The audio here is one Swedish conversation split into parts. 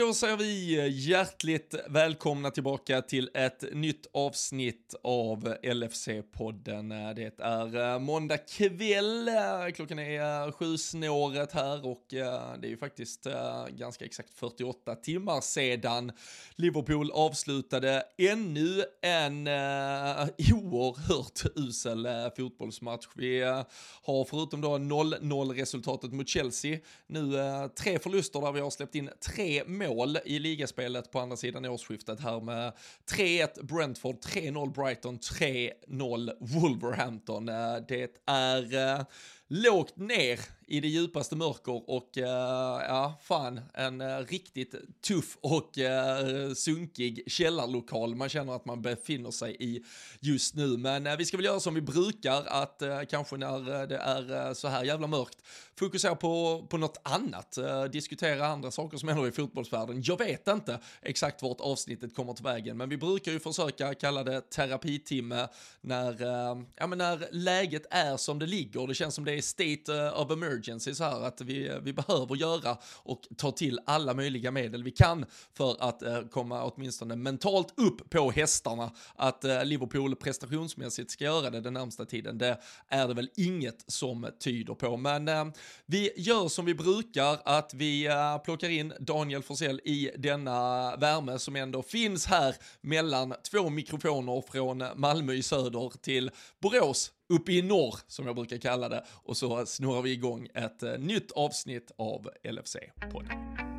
Då säger vi hjärtligt välkomna tillbaka till ett nytt avsnitt av LFC-podden. Det är eh, måndag kväll, eh, klockan är eh, sju snåret här och det är ju faktiskt ganska exakt 48 timmar sedan Liverpool avslutade ännu en oerhört usel fotbollsmatch. Vi har förutom då 0-0 resultatet mot Chelsea nu tre förluster där vi har släppt in tre mål i ligaspelet på andra sidan årsskiftet här med 3-1 Brentford, 3-0 Brighton, 3-0 Wolverhampton. Eh, det är eh, lågt ner i det djupaste mörker och uh, ja, fan, en uh, riktigt tuff och uh, sunkig källarlokal man känner att man befinner sig i just nu. Men vi ska väl göra som vi brukar, att kanske när det är så här jävla mörkt, fokusera på, på något annat, diskutera andra saker som händer i fotbollsvärlden. Jag vet inte exakt vart avsnittet kommer till vägen, men vi brukar ju försöka kalla det terapitimme när, ja, men när läget är som det ligger. Det känns som det är state eh, of emergency emergency så här att vi, eh, vi behöver göra och ta till alla möjliga medel vi kan för att eh, komma åtminstone mentalt upp på hästarna. Att eh, Liverpool prestationsmässigt ska göra det den närmsta tiden, det är det väl inget som tyder på. Men eh, vi gör som vi brukar, att vi eh, plockar in Daniel Forsell i denna värme som ändå finns här mellan två mikrofoner från Malmö i söder till Borås uppe i norr, som jag brukar kalla det, och så snurrar vi igång ett uh, nytt avsnitt av LFC-podden.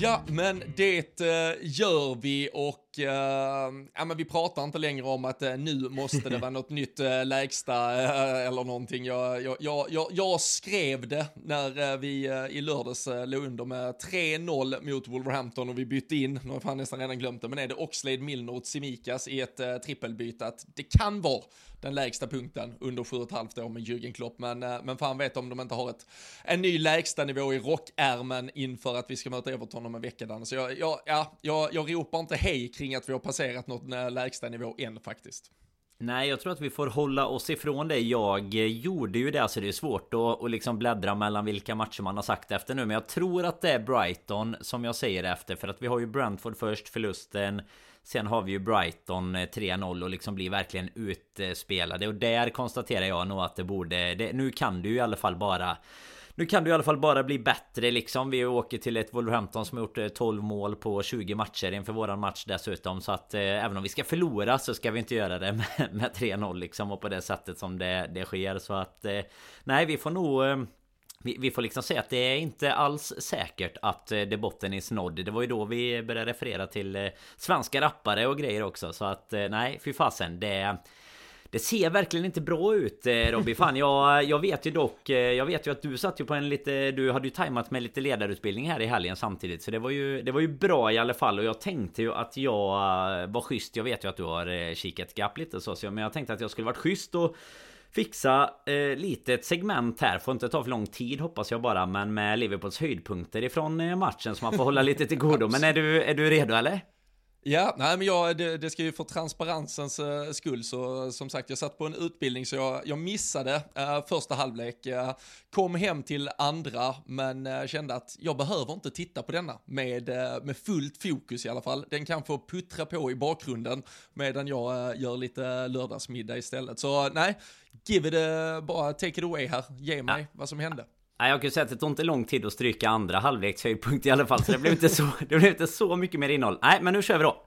Ja, men det uh, gör vi och eh, ja, men vi pratar inte längre om att eh, nu måste det vara något nytt eh, lägsta eh, eller någonting. Jag, jag, jag, jag, skrev det när eh, vi eh, i lördags låg under med 3-0 mot Wolverhampton och vi bytte in, nu har jag nästan redan glömt det, men är det Oxlade, Milner och Tsimikas i ett trippelbyte att det kan vara den lägsta punkten under sju och ett halvt år med Jürgen Klopp. Men, men fan vet om de inte har ett, en ny lägsta nivå i rockärmen inför att vi ska möta Everton om en vecka. Så jag, jag, ja, jag, jag ropar inte hej kring att vi har passerat något lägsta nivå än faktiskt. Nej, jag tror att vi får hålla oss ifrån det. Jag eh, gjorde ju det, alltså det är svårt att, att liksom bläddra mellan vilka matcher man har sagt efter nu. Men jag tror att det är Brighton som jag säger efter. För att vi har ju Brentford först, förlusten. Sen har vi ju Brighton eh, 3-0 och liksom blir verkligen utspelade. Och där konstaterar jag nog att det borde... Det, nu kan du ju i alla fall bara nu kan det i alla fall bara bli bättre liksom. Vi åker till ett Wolverhampton som har gjort eh, 12 mål på 20 matcher inför våran match dessutom. Så att eh, även om vi ska förlora så ska vi inte göra det med, med 3-0 liksom. Och på det sättet som det, det sker. Så att eh, nej, vi får nog... Eh, vi, vi, får liksom säga att det är inte alls säkert att the det botten är snodd. Det var ju då vi började referera till eh, svenska rappare och grejer också. Så att nej, fy fasen. Det... Det ser verkligen inte bra ut eh, Robin, Robby. Fan jag, jag vet ju dock eh, Jag vet ju att du satt ju på en lite Du hade ju tajmat med lite ledarutbildning här i helgen samtidigt Så det var ju Det var ju bra i alla fall Och jag tänkte ju att jag eh, var schysst Jag vet ju att du har kikat gapp lite så, så Men jag tänkte att jag skulle varit schysst och Fixa eh, lite ett segment här Får inte ta för lång tid hoppas jag bara Men med Liverpools höjdpunkter ifrån matchen Så man får hålla lite till godo Men är du, är du redo eller? Ja, nej men jag, det, det, ska ju för transparensens uh, skull så som sagt jag satt på en utbildning så jag, jag missade uh, första halvlek, uh, kom hem till andra men kände att jag behöver inte titta på denna med, med fullt fokus i alla fall. Den kan få puttra på i bakgrunden medan jag gör lite lördagsmiddag istället. Så nej, give it, bara take it away här, ge mig ja. vad som hände. Nej, jag kan ju säga att det tog inte lång tid att stryka andra halvleks höjdpunkt i alla fall Så det blev inte så, det blev inte så mycket mer innehåll. Nej, men nu kör vi då.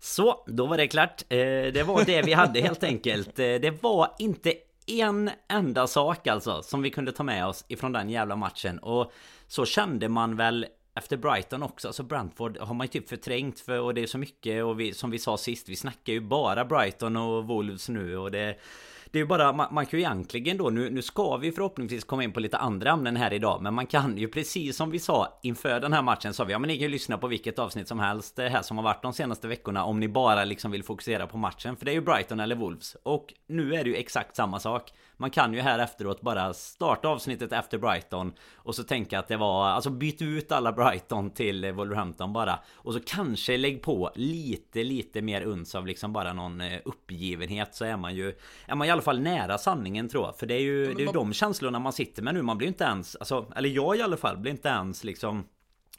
Så, då var det klart. Eh, Det var det vi hade helt enkelt. Eh, Det var inte en enda sak alltså Som vi kunde ta med oss ifrån den jävla matchen. Och så kände man väl efter Brighton också, alltså Brentford har man ju typ förträngt för och det är så mycket och vi, som vi sa sist, vi snackar ju bara Brighton och Wolves nu och det det är ju bara, man, man, kan ju egentligen då, nu, nu ska vi förhoppningsvis komma in på lite andra ämnen här idag Men man kan ju precis som vi sa inför den här matchen sa vi Ja men ni kan ju lyssna på vilket avsnitt som helst det här som har varit de senaste veckorna Om ni bara liksom vill fokusera på matchen För det är ju Brighton eller Wolves. Och nu är det ju exakt samma sak. Man kan ju här efteråt bara starta avsnittet efter Brighton Och så tänka att det var Alltså byt ut alla Brighton till Wolverhampton bara. Och så kanske lägg på lite lite mer uns av liksom bara någon eh, uppgivenhet Så är man ju Är man i alla fall nära sanningen tror jag. För det är ju, det är ju de känslorna man sitter med nu Man blir inte ens Alltså eller jag i alla fall blir inte ens liksom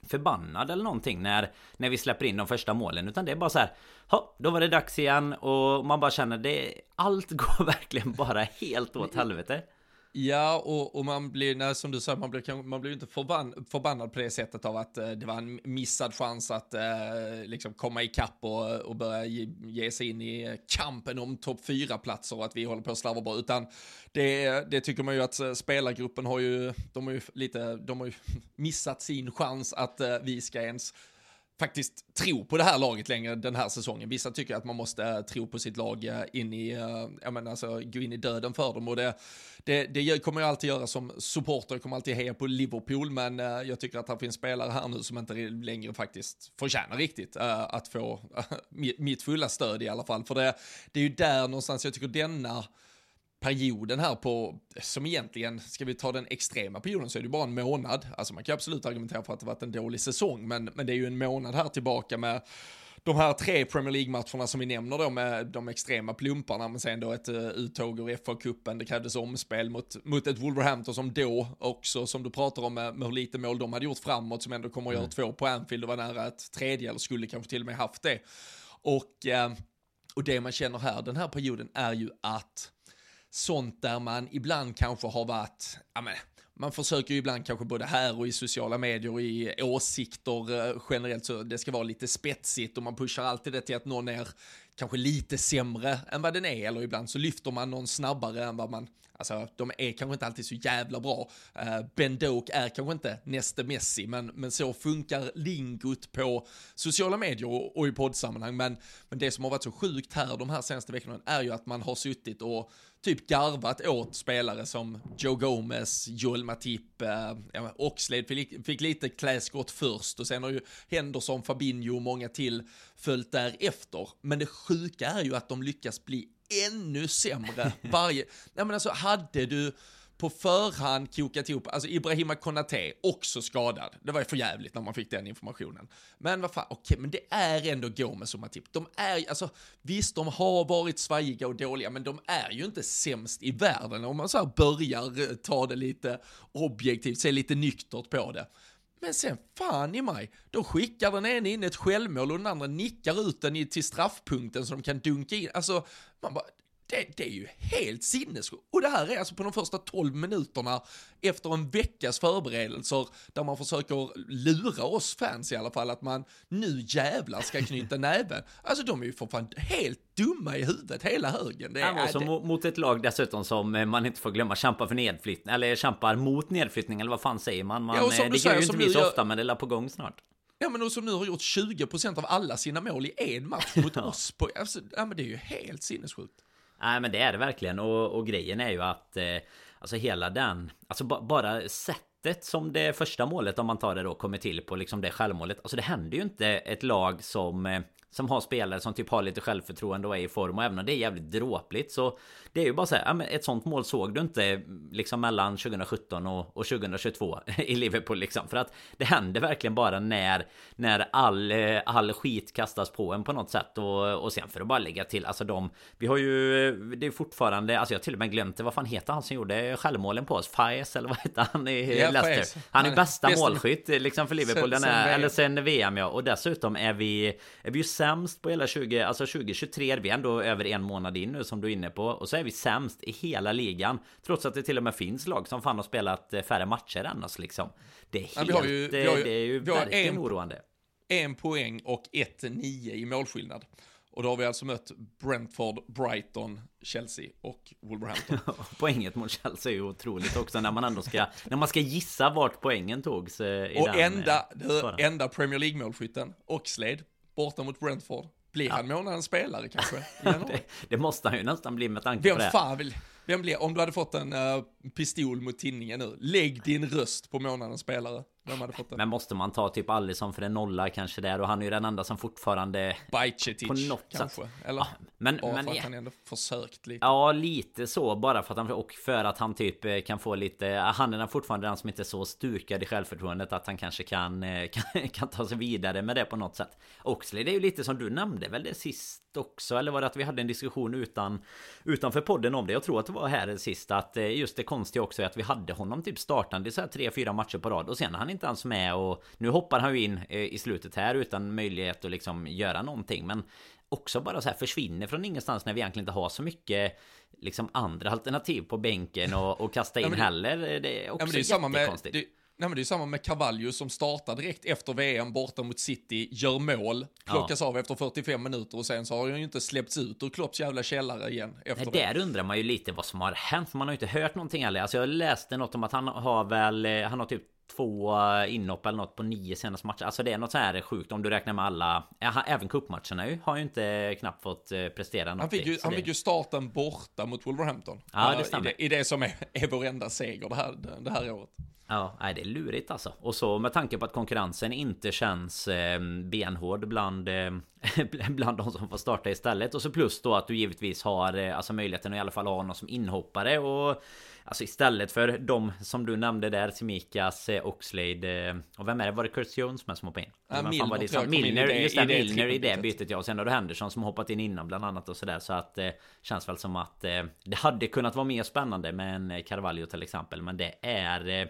förbannad eller någonting när, när vi släpper in de första målen. Utan det är bara så här då var det dags igen. Och man bara känner det Allt går verkligen bara helt åt helvete. Ja, och, och man blir, nej, som du sa, man blir, man blir inte förbann, förbannad på det sättet av att eh, det var en missad chans att eh, liksom komma ikapp och, och börja ge, ge sig in i kampen om topp fyra platser och att vi håller på att slarva bra, utan det, det tycker man ju att eh, spelargruppen har ju, de har ju lite, de har ju missat sin chans att eh, vi ska ens faktiskt tro på det här laget längre den här säsongen. Vissa tycker att man måste eh, tro på sitt lag eh, in i, eh, jag menar alltså gå in i döden för dem. Och det, det, det kommer jag alltid göra som supporter, jag kommer alltid heja på Liverpool, men jag tycker att det finns spelare här nu som inte längre faktiskt förtjänar riktigt att få mitt fulla stöd i alla fall, för det, det är ju där någonstans jag tycker denna perioden här på, som egentligen, ska vi ta den extrema perioden så är det bara en månad. Alltså man kan absolut argumentera för att det varit en dålig säsong, men, men det är ju en månad här tillbaka med de här tre Premier League-matcherna som vi nämner då med de extrema plumparna, men sen då ett uh, uttåg ur FA-cupen, det krävdes omspel mot, mot ett Wolverhampton som då också, som du pratar om med, med hur lite mål de hade gjort framåt, som ändå kommer att göra mm. två på Anfield och var nära ett tredje, eller skulle kanske till och med haft det. Och, uh, och det man känner här den här perioden är ju att sånt där man ibland kanske har varit, ja men, man försöker ju ibland kanske både här och i sociala medier och i åsikter eh, generellt så det ska vara lite spetsigt och man pushar alltid det till att någon är kanske lite sämre än vad den är. Eller ibland så lyfter man någon snabbare än vad man Alltså, de är kanske inte alltid så jävla bra. Uh, ben Doak är kanske inte näste Messi, men, men så funkar lingot på sociala medier och, och i poddsammanhang. Men, men det som har varit så sjukt här de här senaste veckorna är ju att man har suttit och typ garvat åt spelare som Joe Gomez, Joel Matip, eh, ja, Oxlade fick, fick lite kläskott först och sen har ju Henderson, Fabinho och många till följt därefter. Men det sjuka är ju att de lyckas bli ännu sämre varje... Nej men alltså, hade du på förhand kokat ihop, alltså Ibrahima Konate, också skadad. Det var ju för jävligt när man fick den informationen. Men vad fan, okej, okay, men det är ändå Gomes och Matip. De är, alltså visst, de har varit svajiga och dåliga, men de är ju inte sämst i världen om man så här börjar eh, ta det lite objektivt, se lite nyktert på det. Men sen fan i mig, då skickar den ene in ett självmål och den andra nickar ut den till straffpunkten så de kan dunka in. Alltså, man bara, det, det, är ju helt sinnessjukt. Och det här är alltså på de första 12 minuterna efter en veckas förberedelser där man försöker lura oss fans i alla fall att man nu jävlar ska knyta näven. Alltså de är ju för fan helt dumma i huvudet hela högen. Det är, ja, alltså, det... Mot ett lag dessutom som eh, man inte får glömma kämpar för nedflyttning, eller kämpar mot nedflyttning, eller vad fan säger man? man ja, eh, det gör ju inte vi så gör... ofta, men det är på gång snart. Ja men och som nu har gjort 20% av alla sina mål i en match mot oss. På, alltså, ja men det är ju helt sinnessjukt. Nej men det är det verkligen. Och, och grejen är ju att eh, Alltså hela den Alltså bara sättet som det första målet om man tar det då kommer till på liksom det självmålet. Alltså det händer ju inte ett lag som eh, som har spelare som typ har lite självförtroende och är i form. Och även om det är jävligt dråpligt så det är ju bara så här, ett sånt mål såg du inte liksom mellan 2017 och, och 2022 i Liverpool liksom. För att det händer verkligen bara när när all, all skit kastas på en på något sätt. Och, och sen för att bara lägga till alltså de Vi har ju Det är fortfarande alltså jag har till och med glömt det vad fan heter han som gjorde självmålen på oss? Faes eller vad heter han i yeah, Leicester? Han är bästa målskytt liksom för Liverpool sen, den är, sen eller sen VM ja. Och dessutom är vi Är vi ju sämst på hela 20, alltså 2023 Vi är ändå över en månad in nu som du är inne på. Och så är vi sämst i hela ligan Trots att det till och med finns lag som fan har spelat eh, färre matcher än oss liksom Det är helt, ja, ju, det, ju, det är ju verkligen en, oroande En poäng och 1-9 i målskillnad och då har vi alltså mött Brentford, Brighton, Chelsea och Wolverhampton. Poänget mot Chelsea är ju otroligt också när man ändå ska, när man ska gissa vart poängen togs. Eh, och den, enda, eh, enda Premier League-målskytten, Oxlade, borta mot Brentford. Blir ja. han månadens spelare kanske? det, det, måste han ju nästan bli med tanke vem på det. Fan vill, vem blir, om du hade fått en uh, pistol mot tinningen nu, lägg din röst på månadens spelare. Vem hade fått det? Men måste man ta typ Alisson för en nolla kanske där och han är ju den enda som fortfarande Bajcetic på något kanske? sätt. Eller? Ja, men, Bara men för att ja. han ändå försökt lite. Ja, lite så. Bara för att han... Och för att han typ eh, kan få lite... Han är fortfarande den som inte är så stukad i självförtroendet att han kanske kan, eh, kan, kan ta sig vidare med det på något sätt. Oxley, det är ju lite som du nämnde väl det sist också? Eller var det att vi hade en diskussion utan, utanför podden om det? Jag tror att det var här sist att eh, just det konstiga också är att vi hade honom typ startande i så här tre, fyra matcher på rad och sen han inte ens med och nu hoppar han ju in eh, i slutet här utan möjlighet att liksom göra någonting. Men också bara så här försvinner från ingenstans när vi egentligen inte har så mycket liksom andra alternativ på bänken och, och kasta in Ja, det- heller. Det är också Ja, det är samma med, det, nej, men det är samma med Carvalho som startar direkt efter VM borta mot City, gör mål, plockas av efter 45 minuter och sen så har han ju inte släppts ut ur Klopps jävla källare igen efter Nej, det. där undrar man ju lite vad som har hänt. Man har ju inte hört någonting heller. Alltså jag läste något om att han har väl... eh, Han har typ två eh, inhopp eller något på nio senaste matcher. Alltså det är något så här sjukt om du räknar med alla... Även cupmatcherna ju. Har ju inte knappt fått eh, prestera något Han fick, ju, i, han det- fick ju starten borta mot Wolverhampton. Ja, det Eh, stämmer. I det, I det som är, är vår enda seger det här, det här året. Ja, nej, det är lurigt alltså. Och så med tanke på att konkurrensen inte känns eh, benhård bland, eh, bland de som får starta istället. Och så plus då att du givetvis har eh, alltså möjligheten att i alla fall ha honom som inhoppare. Och alltså istället för de som du nämnde där, Simikas, eh, Oxlade eh, och vem är det? Var det Kurt Jones med som hoppade in? Ja, Milner var det? i Milner, just det, Milner i det bytet ja. Och sen har du Henderson som hoppat in innan bland annat och sådär. Så att eh, känns väl som att eh, det hade kunnat vara mer spännande med en eh, Carvalho till exempel. Men det är... Eh,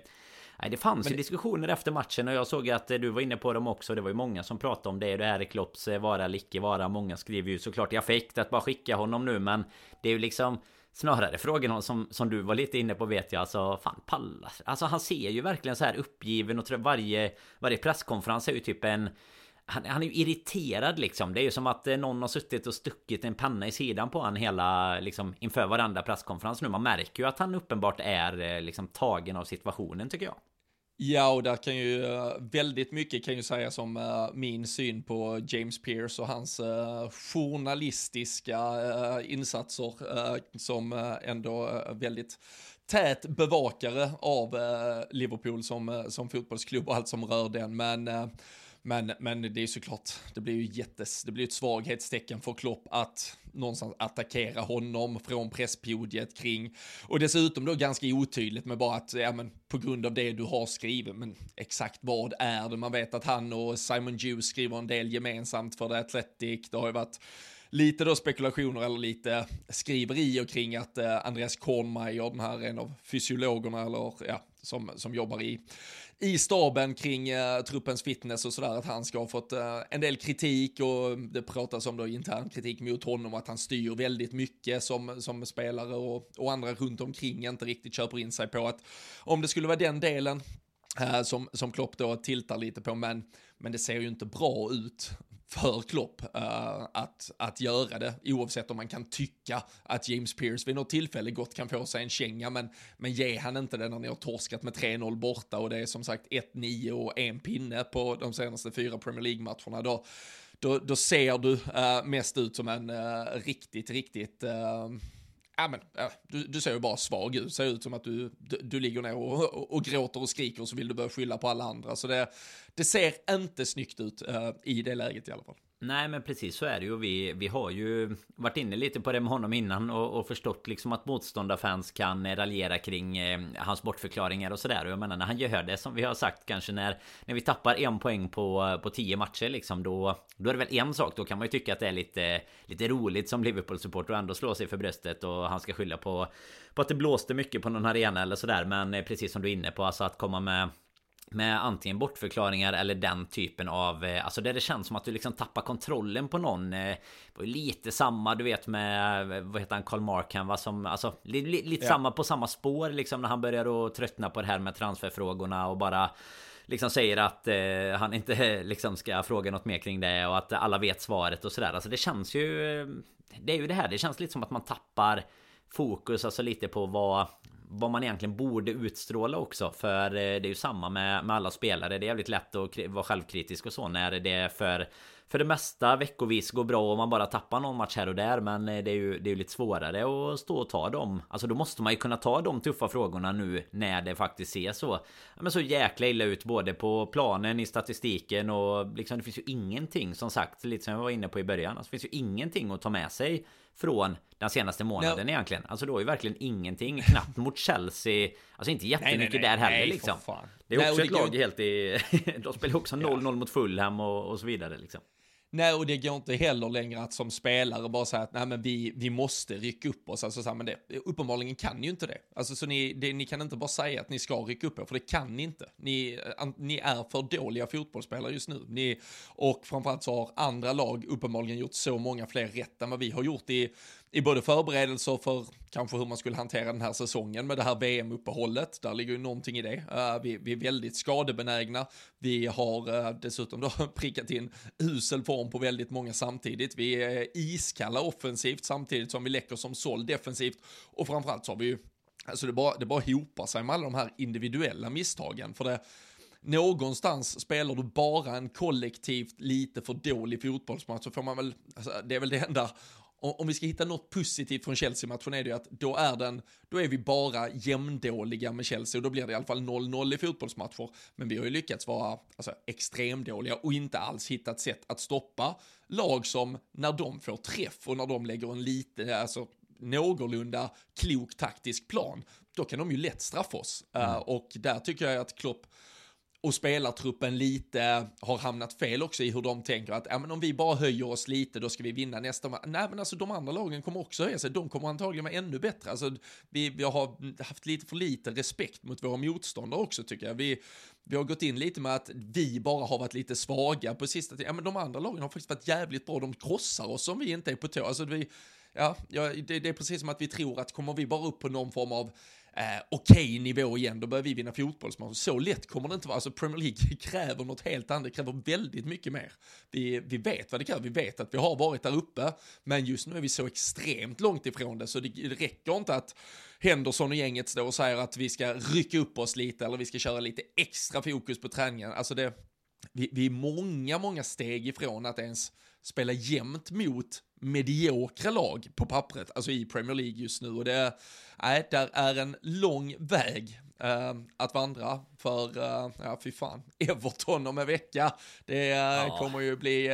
Nej, det fanns Men ju diskussioner efter matchen och jag såg att du var inne på dem också. Det var ju många som pratade om det. Det här är Klopps vara eller icke vara. Många skriver ju såklart i affekt att bara skicka honom nu. Men det är ju liksom snarare frågan som, som du var lite inne på vet jag. Alltså fan pallas. Alltså han ser ju verkligen så här uppgiven och tror varje, varje presskonferens är ju typ en han, han är ju irriterad liksom. Det är ju som att eh, någon har suttit och stuckit en penna i sidan på han hela liksom inför varandra presskonferens nu. Man märker ju att han uppenbart är eh, liksom tagen av situationen tycker jag. Ja, och där kan ju eh, väldigt mycket kan ju sägas om eh, min syn på James Pierce och hans eh, journalistiska insatser som ändå väldigt tät bevakare av Liverpool som, som fotbollsklubb och allt som rör den. Men men, men det är ju såklart, det blir ju jättes, det blir ett svaghetstecken för Klopp att någonstans attackera honom från presspodiet kring, och dessutom då ganska otydligt med bara att, ja men på grund av det du har skrivit, men exakt vad är det? Man vet att han och Simon Hughes skriver en del gemensamt för The Athletic, det har ju varit lite då spekulationer eller lite skriverier kring att eh, Andreas Kornmeier, den här en av fysiologerna eller ja, som, som jobbar i, i staben kring eh, truppens fitness och sådär, att han ska ha fått eh, en del kritik och det pratas om då intern kritik mot honom, att han styr väldigt mycket som, som spelare och, och andra runt omkring inte riktigt köper in sig på att om det skulle vara den delen eh, som, som Klopp då tiltar lite på, men, men det ser ju inte bra ut för Klopp uh, eh, att, att göra det, oavsett om man kan tycka att James Pierce vid något tillfälle gott kan få sig en känga, men, men ge han inte det när ni har torskat med 3-0 borta och det är som sagt 1-9 och en pinne på de senaste fyra Premier League-matcherna, då, då, då ser du uh, mest ut som en uh, riktigt, riktigt Ja, men, du, du ser ju bara svag ut, ser ut som att du, du, du ligger ner och, och, och gråter och skriker och så vill du börja skylla på alla andra. Så det, det ser inte snyggt ut uh, i det läget i alla fall. Nej men precis så är det ju. Vi, vi har ju varit inne lite på det med honom innan och, och förstått liksom att motståndarfans kan eh, raljera kring eh, hans bortförklaringar och sådär. Och jag menar när han gör det som vi har sagt kanske när, när vi tappar en poäng på, eh, på tio matcher liksom då, då är det väl en sak. Då kan man ju tycka att det är lite, lite roligt som Liverpool-supporter och ändå slå sig för bröstet och han ska skylla på, på att det blåste mycket på någon arena eller sådär. Men eh, precis som du är inne på, alltså att komma med med antingen bortförklaringar eller den typen av eh, Alltså där det känns som att du liksom tappar kontrollen på någon eh, det var ju Lite samma du vet med eh, Vad heter han Karl Markham va som Alltså li, li, lite Ja. samma på samma spår liksom när han börjar att tröttna på det här med transferfrågorna och bara Liksom säger att eh, han inte liksom ska fråga något mer kring det och att alla vet svaret och sådär Alltså det känns ju Det är ju det här det känns lite som att man tappar Fokus alltså lite på vad vad man egentligen borde utstråla också För eh, det är ju samma med, med alla spelare Det är jävligt lätt att vara självkritisk och så när det är för för det mesta veckovis går bra och man bara tappar någon match här och där. Men eh, det är ju, det är ju lite svårare att stå och ta dem. Alltså då måste man ju kunna ta de tuffa frågorna nu när det faktiskt ser så. Men så jäkla illa ut både på planen, i statistiken och liksom det finns ju ingenting som sagt. Lite som jag var inne på i början. Alltså, det finns ju ingenting att ta med sig från den senaste månaden no. egentligen. Alltså då är verkligen ingenting. Knappt mot Chelsea. Alltså inte jättemycket nej, nej, nej, där heller liksom. Det är också ett lag helt i... de spelar också 0-0 ja. mot Fulham och, och så vidare liksom. Nej, och det går inte heller längre att som spelare bara säga att nej, men vi, vi måste rycka upp oss. Alltså, så här, men det, uppenbarligen kan ju inte det. Alltså, så ni, det, ni kan inte bara säga att ni ska rycka upp er, för det kan ni inte. Ni, ni är för dåliga fotbollsspelare just nu. Ni, och framförallt så har andra lag uppenbarligen gjort så många fler rätt än vad vi har gjort i i både förberedelser för kanske hur man skulle hantera den här säsongen med det här VM-uppehållet. Där ligger ju någonting i det. Uh, vi, vi, är väldigt skadebenägna. Vi har uh, dessutom då prickat in usel form på väldigt många samtidigt. Vi är iskalla offensivt samtidigt som vi läcker som såld defensivt. Och framförallt så har vi ju, alltså det bara, det bara hopar sig med alla de här individuella misstagen. För det, någonstans spelar du bara en kollektivt lite för dålig fotbollsmatch så får man väl, alltså, det är väl det enda om vi ska hitta något positivt från Chelsea-matchen är det ju att då är den, då är vi bara jämndåliga med Chelsea och då blir det i alla fall 0-0 i fotbollsmatcher. Men vi har ju lyckats vara alltså, extremdåliga och inte alls hittat sätt att stoppa lag som när de får träff och när de lägger en lite, alltså någorlunda klok taktisk plan, då kan de ju lätt straffa oss. Mm. Uh, och där tycker jag att Klopp och spelartruppen lite har hamnat fel också i hur de tänker att ja, men om vi bara höjer oss lite då ska vi vinna nästa match. Nej men alltså de andra lagen kommer också höja sig, de kommer antagligen vara ännu bättre. Alltså, vi, vi har haft lite för lite respekt mot våra motståndare också tycker jag. Vi, vi har gått in lite med att vi bara har varit lite svaga på sista tiden. Ja men de andra lagen har faktiskt varit jävligt bra, de krossar oss om vi inte är på tå. Alltså vi, ja, ja det, det är precis som att vi tror att kommer vi bara upp på någon form av eh, okej okay nivå igen, då börjar vi vinna fotbollsmatcher. Så lätt kommer det inte vara. Alltså Premier League kräver något helt annat, det kräver väldigt mycket mer. Vi, vi vet vad det kräver, vi vet att vi har varit där uppe, men just nu är vi så extremt långt ifrån det, så det, det räcker inte att Henderson och gänget står och säger att vi ska rycka upp oss lite eller vi ska köra lite extra fokus på träningen. Alltså det, vi, vi är många, många steg ifrån att ens spela jämnt mot mediokra lag på pappret, alltså i Premier League just nu. Och det, nej, där är en lång väg uh, att vandra för, uh, ja fy fan, Everton om en vecka. Det uh, ja. kommer ju bli,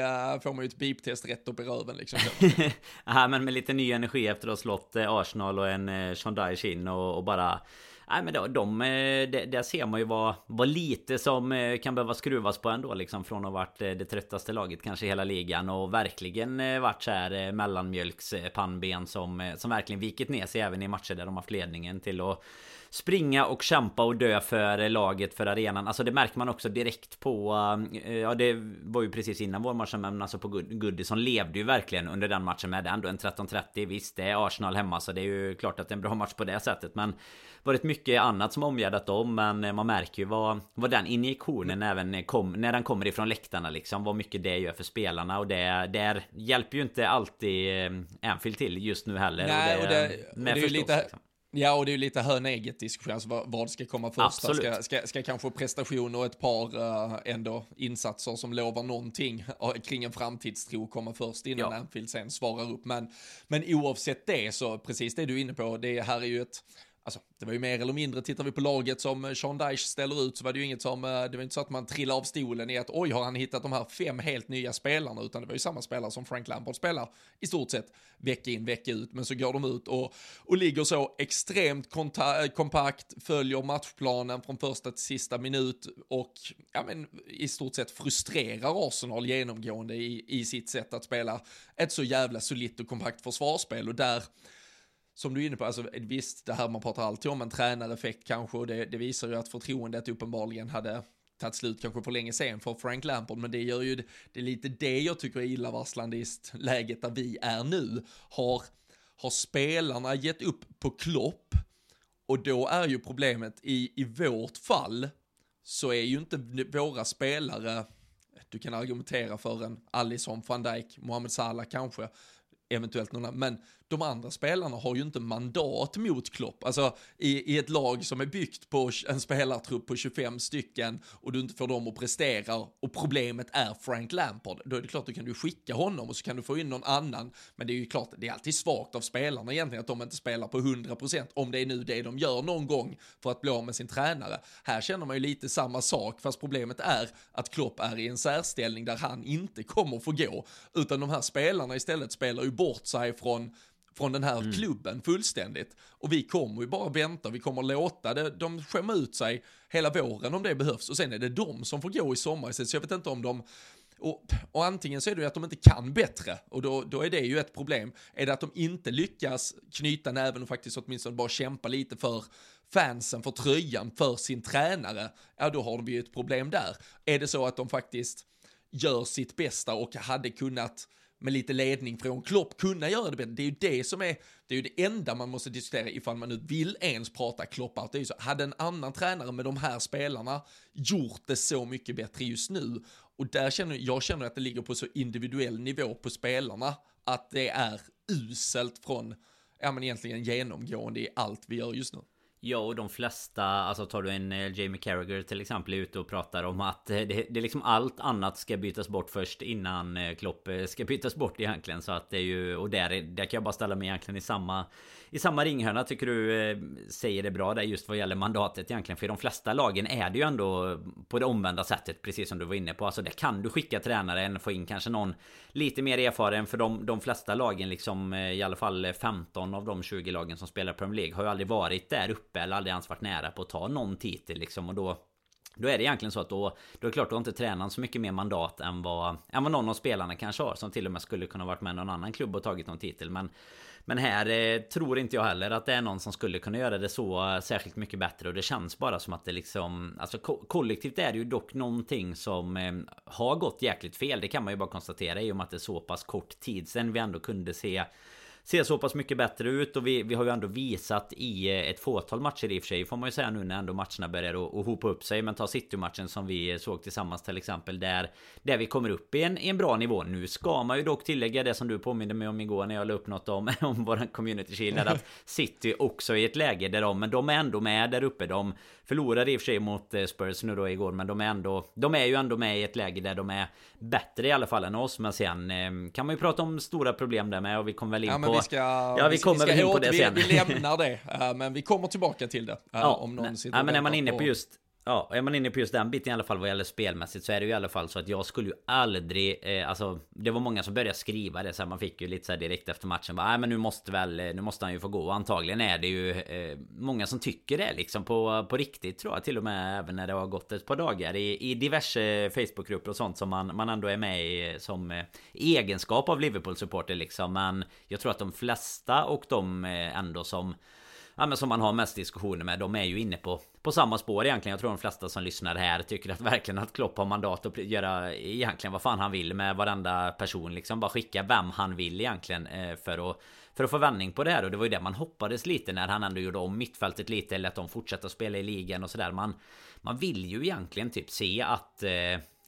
får man ju ett beep-test rätt upp i röven liksom. ja, men med lite ny energi efter att ha slått Arsenal och en Sean Dyche in och, och bara Nej men då, de, eh, de, där ser man ju vad, vad lite som eh, kan behöva skruvas på ändå liksom Från att ha varit eh, det tröttaste laget kanske i hela ligan Och verkligen varit så här mellanmjölkspannben som, som verkligen vikit ner sig även i matcher där de haft ledningen till att springa och kämpa och dö för laget, för arenan. Alltså det märker man också direkt på... Ja det var ju precis innan vår match men alltså på Goodison levde ju verkligen under den matchen med ändå en 13-30. Visst det är Arsenal hemma så det är ju klart att det är en bra match på det sättet men varit mycket annat som omgärdat dem men man märker ju vad, vad den injektionen även kom, när den kommer ifrån läktarna liksom vad mycket det gör för spelarna och det där hjälper ju inte alltid Anfield till just nu heller. Nej, och det, och det, och det är ju lite, liksom. Ja, och det är ju lite hörn-eget diskussion, alltså vad, vad ska komma först? Ska, ska, ska kanske prestation och ett par uh, ändå insatser som lovar någonting uh, kring en framtidstro komma först innan ja. Anfield sen svarar upp. Men, men oavsett det så, precis det du är inne på, det här är ju ett Alltså, det var ju mer eller mindre, tittar vi på laget som eh, Sean Dyche ställer ut så var det ju inget som, eh, det var inte så att man trillade av stolen i att oj har han hittat de här fem helt nya spelarna, utan det var ju samma spelare som Frank Lampard spelar i stort sett vecka in, vecka ut, men så går de ut och, och ligger så extremt eh, kompakt, följer matchplanen från första till sista minut och ja men i stort sett frustrerar Arsenal genomgående i, i sitt sätt att spela ett så jävla solitt och kompakt försvarsspel. Och där som du är inne på, alltså, visst, det här man pratar alltid om en tränareffekt kanske, och det, det visar ju att förtroendet uppenbarligen hade tagit slut kanske för länge sen för Frank Lampard, men det gör ju, det är lite det jag tycker är illavarslande i läget där vi är nu. Har, har spelarna gett upp på Klopp, och då är ju problemet i, i vårt fall, så är ju inte våra spelare, du kan argumentera för en Alisson, van Dijk, Mohamed Salah kanske, eventuellt någon annan, men de andra spelarna har ju inte mandat mot Klopp. Alltså i, i ett lag som är byggt på en spelartrupp på 25 stycken och du inte får dem att prestera och problemet är Frank Lampard, då är det klart du kan du skicka honom och så kan du få in någon annan. Men det är ju klart, det är alltid svagt av spelarna egentligen att de inte spelar på 100% om det är nu det de gör någon gång för att bli av med sin tränare. Här känner man ju lite samma sak, fast problemet är att Klopp är i en särställning där han inte kommer få gå, utan de här spelarna istället spelar ju bort sig från från den här mm. klubben fullständigt. Och vi kommer ju bara vänta, vi kommer låta det, de skämma ut sig hela våren om det behövs och sen är det de som får gå i sommar så jag vet inte om de och, och, antingen så är det ju att de inte kan bättre och då, då är det ju ett problem. Är det att de inte lyckas knyta näven och faktiskt åtminstone bara kämpa lite för fansen, för tröjan, för sin tränare, ja då har vi ju ett problem där. Är det så att de faktiskt gör sitt bästa och hade kunnat med lite ledning från Klopp kunna göra det bättre. Det är ju det som är, det är ju det enda man måste diskutera ifall man nu vill ens prata Klopp Det är ju så, hade en annan tränare med de här spelarna gjort det så mycket bättre just nu? Och där känner jag känner att det ligger på så individuell nivå på spelarna att det är uselt från, ja men egentligen genomgående i allt vi gör just nu. Ja och de flesta, alltså tar du en eh, Jamie Carragher till exempel är ute och pratar om att eh, det, det är liksom allt annat ska bytas bort först innan eh, Klopp ska bytas bort egentligen så att det är ju och där, där kan jag bara ställa mig egentligen i samma i samma ringhörna tycker du säger det bra där just vad gäller mandatet egentligen. För i de flesta lagen är det ju ändå på det omvända sättet precis som du var inne på. Alltså det kan du skicka tränaren, få in kanske någon lite mer erfaren. För de, de flesta lagen liksom i alla fall 15 av de 20 lagen som spelar Premier League har ju aldrig varit där uppe eller aldrig ens varit nära på att ta någon titel liksom. Och då då är det egentligen så att då, då är det klart då har inte tränaren så mycket mer mandat än vad, än vad någon av spelarna kanske har. Som till och med skulle kunna varit med någon annan klubb och tagit någon titel. Men men här eh, tror inte jag heller att det är någon som skulle kunna göra det så eh, särskilt mycket bättre och det känns bara som att det liksom Alltså ko kollektivt är det ju dock någonting som eh, har gått jäkligt fel Det kan man ju bara konstatera i och med att det är så pass kort tid sedan vi ändå kunde se ser så pass mycket bättre ut och vi, vi har ju ändå visat i eh, ett fåtal matcher i och för sig får man ju säga nu när ändå matcherna börjar att, hopa upp sig. Men ta City-matchen som vi såg tillsammans till exempel där där vi kommer upp i en, i en bra nivå. Nu ska man ju dock tillägga det som du påminde mig om igår när jag la upp något om, om våran community shield att City också i ett läge där de men de är ändå med där uppe. De förlorade i och för sig mot eh, Spurs nu då igår men de är ändå de är ju ändå med i ett läge där de är bättre i alla fall än oss. Men sen eh, kan man ju prata om stora problem där med och vi kommer väl in ja, på vi ska, ja vi kommer vi väl in på det sen. vi, vi lämnar det. Uh, men vi kommer tillbaka till det uh, ja, om någon sitter ja, men är man inne på just Ja, är man inne på just den biten i alla fall vad gäller spelmässigt så är det ju i alla fall så att jag skulle ju aldrig eh, Alltså Det var många som började skriva det så här, Man fick ju lite så här direkt efter matchen bara, Nej men nu måste väl eh, Nu måste han ju få gå. Och antagligen är det ju eh, Många som tycker det liksom på, på riktigt tror jag till och med även när det har gått ett par dagar i, i diverse Facebookgrupper och sånt som man, man ändå är med i eh, som eh, egenskap av Liverpool-supporter liksom. Men jag tror att de flesta och de eh, ändå som ja, men som man har mest diskussioner med, de är ju inne på, på samma spår egentligen. Jag tror de flesta som lyssnar här tycker att verkligen att Klopp har mandat att göra egentligen vad fan han vill med varenda person. Liksom bara skicka vem han vill egentligen eh, för att för att få vändning på det här och det var ju det man hoppades lite när han ändå gjorde om mittfältet lite eller att de fortsätter spela i ligan och sådär. Man, man vill ju egentligen typ se att eh,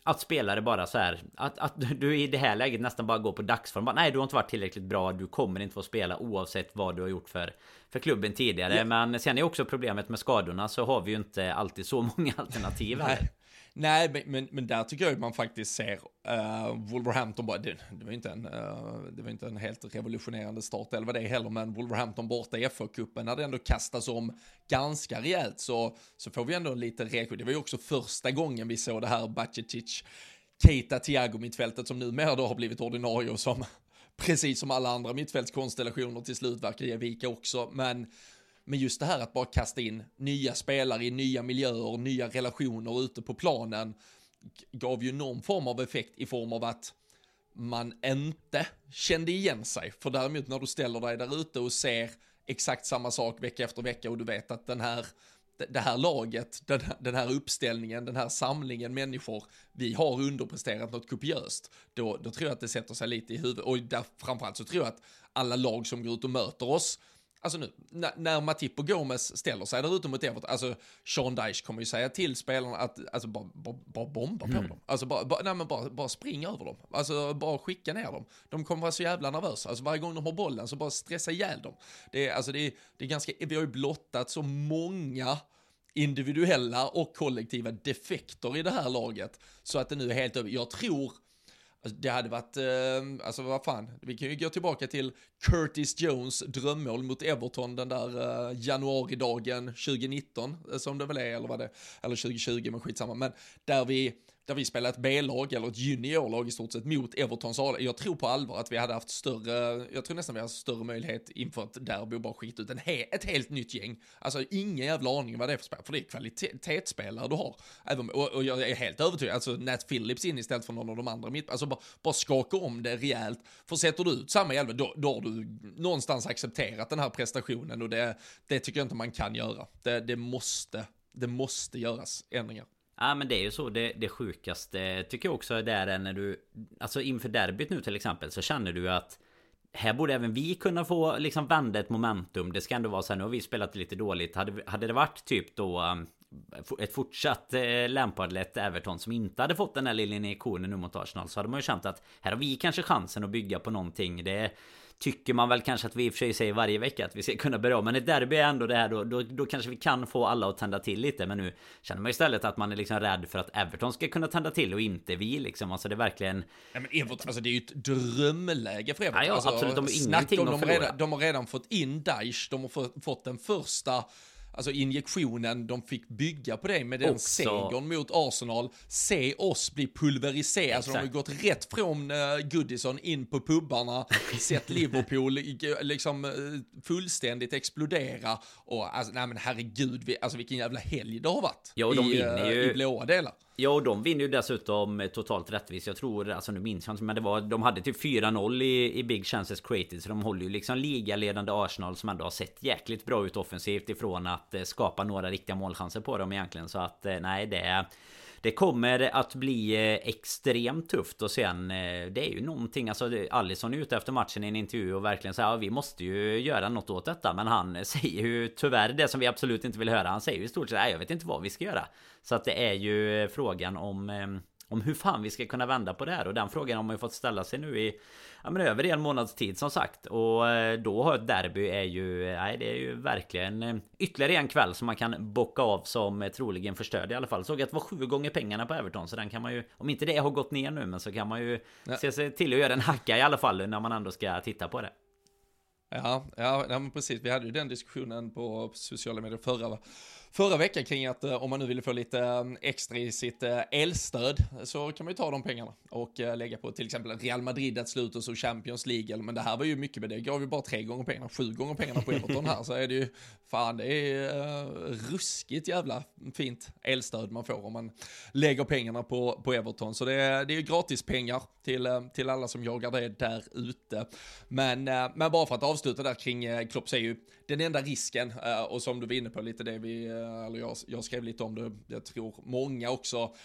att spelare bara så här att, att du i det här läget nästan bara går på dagsform. Nej, du har inte varit tillräckligt bra. Du kommer inte få spela oavsett vad du har gjort för, för klubben tidigare. Ja. Men sen är också problemet med skadorna så har vi ju inte alltid så många alternativ. Nej. Nej, men, men, men, där tycker jag att man faktiskt ser uh, Wolverhampton bara, det, det, var inte en, uh, det var inte en helt revolutionerande start eller vad det är heller, men Wolverhampton borta i FA-cupen när det ändå kastas om ganska rejält så, så får vi ändå lite reaktion. Det var ju också första gången vi såg det här Bacicic, Keita, Thiago mittfältet som numera då har blivit ordinarie och som precis som alla andra mittfältskonstellationer till slut verkar ge vika också, men men just det här att bara kasta in nya spelare i nya miljöer, nya relationer ute på planen gav ju någon form av effekt i form av att man inte kände igen sig. För däremot när du ställer dig där ute och ser exakt samma sak vecka efter vecka och du vet att den här det här laget, den, den här uppställningen, den här samlingen människor, vi har underpresterat något kopiöst, då, då tror jag att det sätter sig lite i huvudet. Och där, framförallt så tror jag att alla lag som går ut och möter oss alltså nu, när, Matip och Gomes ställer sig där ute mot Everton, alltså Sean Dyche kommer ju säga till spelarna att, alltså bara, bara, bara bomba på dem. Alltså bara, bara, nej men bara, bara spring över dem. Alltså bara skicka ner dem. De kommer vara så jävla nervösa. Alltså varje gång de har bollen så bara stressa ihjäl dem. Det är, alltså det är, det är ganska, vi har ju blottat så många individuella och kollektiva defekter i det här laget. Så att det nu är helt över. Jag tror Alltså, det hade varit, eh, alltså vad fan, vi kan ju gå tillbaka till Curtis Jones drömmål mot Everton den där eh, januaridagen 2019, eh, som det väl är, eller vad det, eller 2020, men skitsamma, men där vi där vi spelar ett B-lag eller ett juniorlag i stort sett mot Evertons A. Jag tror på allvar att vi hade haft större, jag tror nästan vi hade haft större möjlighet inför ett derby och bara skita ut en he, ett helt nytt gäng. Alltså ingen jävla aning vad det är för spel, för det är kvalitetsspelare du har. Även, och, och, jag är helt övertygad, alltså Nat Phillips in istället för någon av de andra mitt, alltså bara, bara skaka om det rejält. För sätter du ut samma elva, då, då har du någonstans accepterat den här prestationen och det, det tycker jag inte man kan göra. Det, det måste, det måste göras ändringar. Ja men det är ju så det, det sjukaste tycker jag också där är när du Alltså inför derbyt nu till exempel så känner du att här borde även vi kunna få liksom vända ett momentum. Det ska ändå vara så här, nu har vi spelat lite dåligt. Hade, hade det varit typ då um, ett fortsatt eh, Lampard-lett Everton som inte hade fått den här lilla injektionen nu mot Arsenal så hade man ju känt att här har vi kanske chansen att bygga på någonting. Det tycker man väl kanske att vi i och för sig säger varje vecka att vi ska kunna börja Men ett derby är ändå det här då, då, då kanske vi kan få alla att tända till lite. Men nu känner man istället att man är liksom rädd för att Everton ska kunna tända till och inte vi liksom. Alltså det är verkligen... Ja men Everton, alltså det är ju ett drömläge för Everton. Ja, ja alltså, absolut. De har ingenting de, att förlora. Redan, de har redan fått in Daesh, de har fått, fått den första alltså injektionen de fick bygga på det med den Också. segern mot Arsenal. Se oss bli pulveriserade, alltså de har gått rätt från uh, Goodison in på pubbarna, sett Liverpool liksom uh, fullständigt explodera och alltså, nej men herregud, vi, alltså vilken jävla helg det har varit jo, de i, vinner ju, i blåa delar. Ja, och de vinner ju dessutom eh, totalt rättvist. Jag tror, alltså nu minns jag inte, men det var, de hade typ 4-0 i, i Big Chances Created. Så de håller ju liksom ligaledande Arsenal som ändå har sett jäkligt bra ut offensivt ifrån att eh, skapa några riktiga målchanser på dem egentligen. Så att eh, nej, det är... Det kommer att bli eh, extremt tufft och sen eh, Det är ju någonting Alltså Allison är ute efter matchen i en intervju och verkligen säger ja, vi måste ju göra något åt detta. Men han säger ju tyvärr det som vi absolut inte vill höra. Han säger ju i stort sett jag vet inte vad vi ska göra. Så att det är ju eh, frågan om ehm, om hur fan vi ska kunna vända på det här och den frågan har man ju fått ställa sig nu i ja, men över en månads tid som sagt och eh, då har ett derby är ju nej det är ju verkligen eh, ytterligare en kväll som man kan bocka av som troligen förstörd i alla fall såg att det var sju gånger pengarna på Everton så den kan man ju om inte det har gått ner nu men så kan man ju ja. se sig till att göra en hacka i alla fall när man ändå ska titta på det. Ja, ja, ja precis. Vi hade ju den diskussionen på sociala medier förra förra veckan kring att eh, om man nu vill få lite eh, extra i sitt eh, elstöd så kan man ju ta de pengarna och lägga på till exempel Real Madrid att sluta så Champions League. Men det här var ju mycket med det, gav ju bara tre gånger pengarna, sju gånger pengarna på Everton här så är det ju fan det är ruskigt jävla fint elstöd man får om man lägger pengarna på, på Everton. Så det är, det är ju gratis pengar till, till alla som jagar det där ute. Men, men bara för att avsluta där kring Klopp säger är ju den enda risken, eh, och som du var inne på lite det vi eh, eller jag, jag skrev lite om det, jag tror många också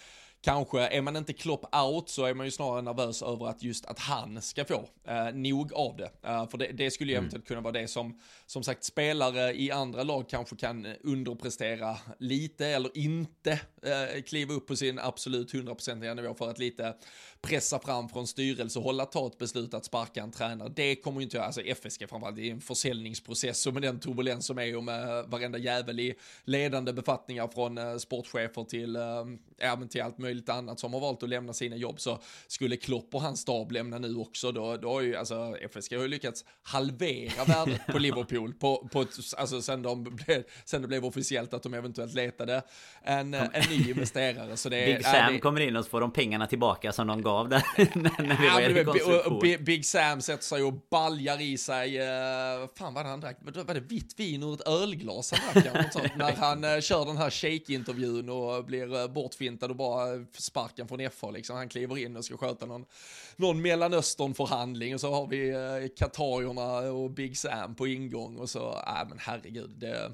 kanske, är man inte Klopp out så är man ju snarare nervös över att just att han ska få eh, nog av det. Eh, för det, det skulle ju mm. eventuellt kunna vara det som, som sagt, spelare i andra lag kanske kan underprestera lite eller inte eh, kliva upp på sin absolut 100% nivå för att lite pressa fram från styrelse och hålla ta ett beslut att sparka en tränare. Det kommer ju inte, alltså FSG framförallt, det är en försäljningsprocess och med den turbulens som är och med varenda jävel i ledande befattningar från eh, sportchefer till, eh, ja, till allt möjligt annat som har valt att lämna sina jobb så skulle Klopp och hans stab lämna nu också då, då har ju, alltså FSG har ju lyckats halvera värdet på Liverpool på, på alltså sen, de blev, sen det blev officiellt att de eventuellt letade en, en ny investerare. Så det, Big Sam det, kommer in och så får de pengarna tillbaka som de gav där när vi var i rekonstruktion. Big Sam sätter sig och baljar i sig, uh, fan vad han drack, var det vitt vin ur ett ölglas han drack? när han uh, kör den här shake-intervjun och blir uh, bortfintad och bara sparken från FH liksom. Han kliver in och ska sköta någon, någon Mellanöstern-förhandling och så har vi Katarierna och Big Sam på ingång och så, nej men herregud, det...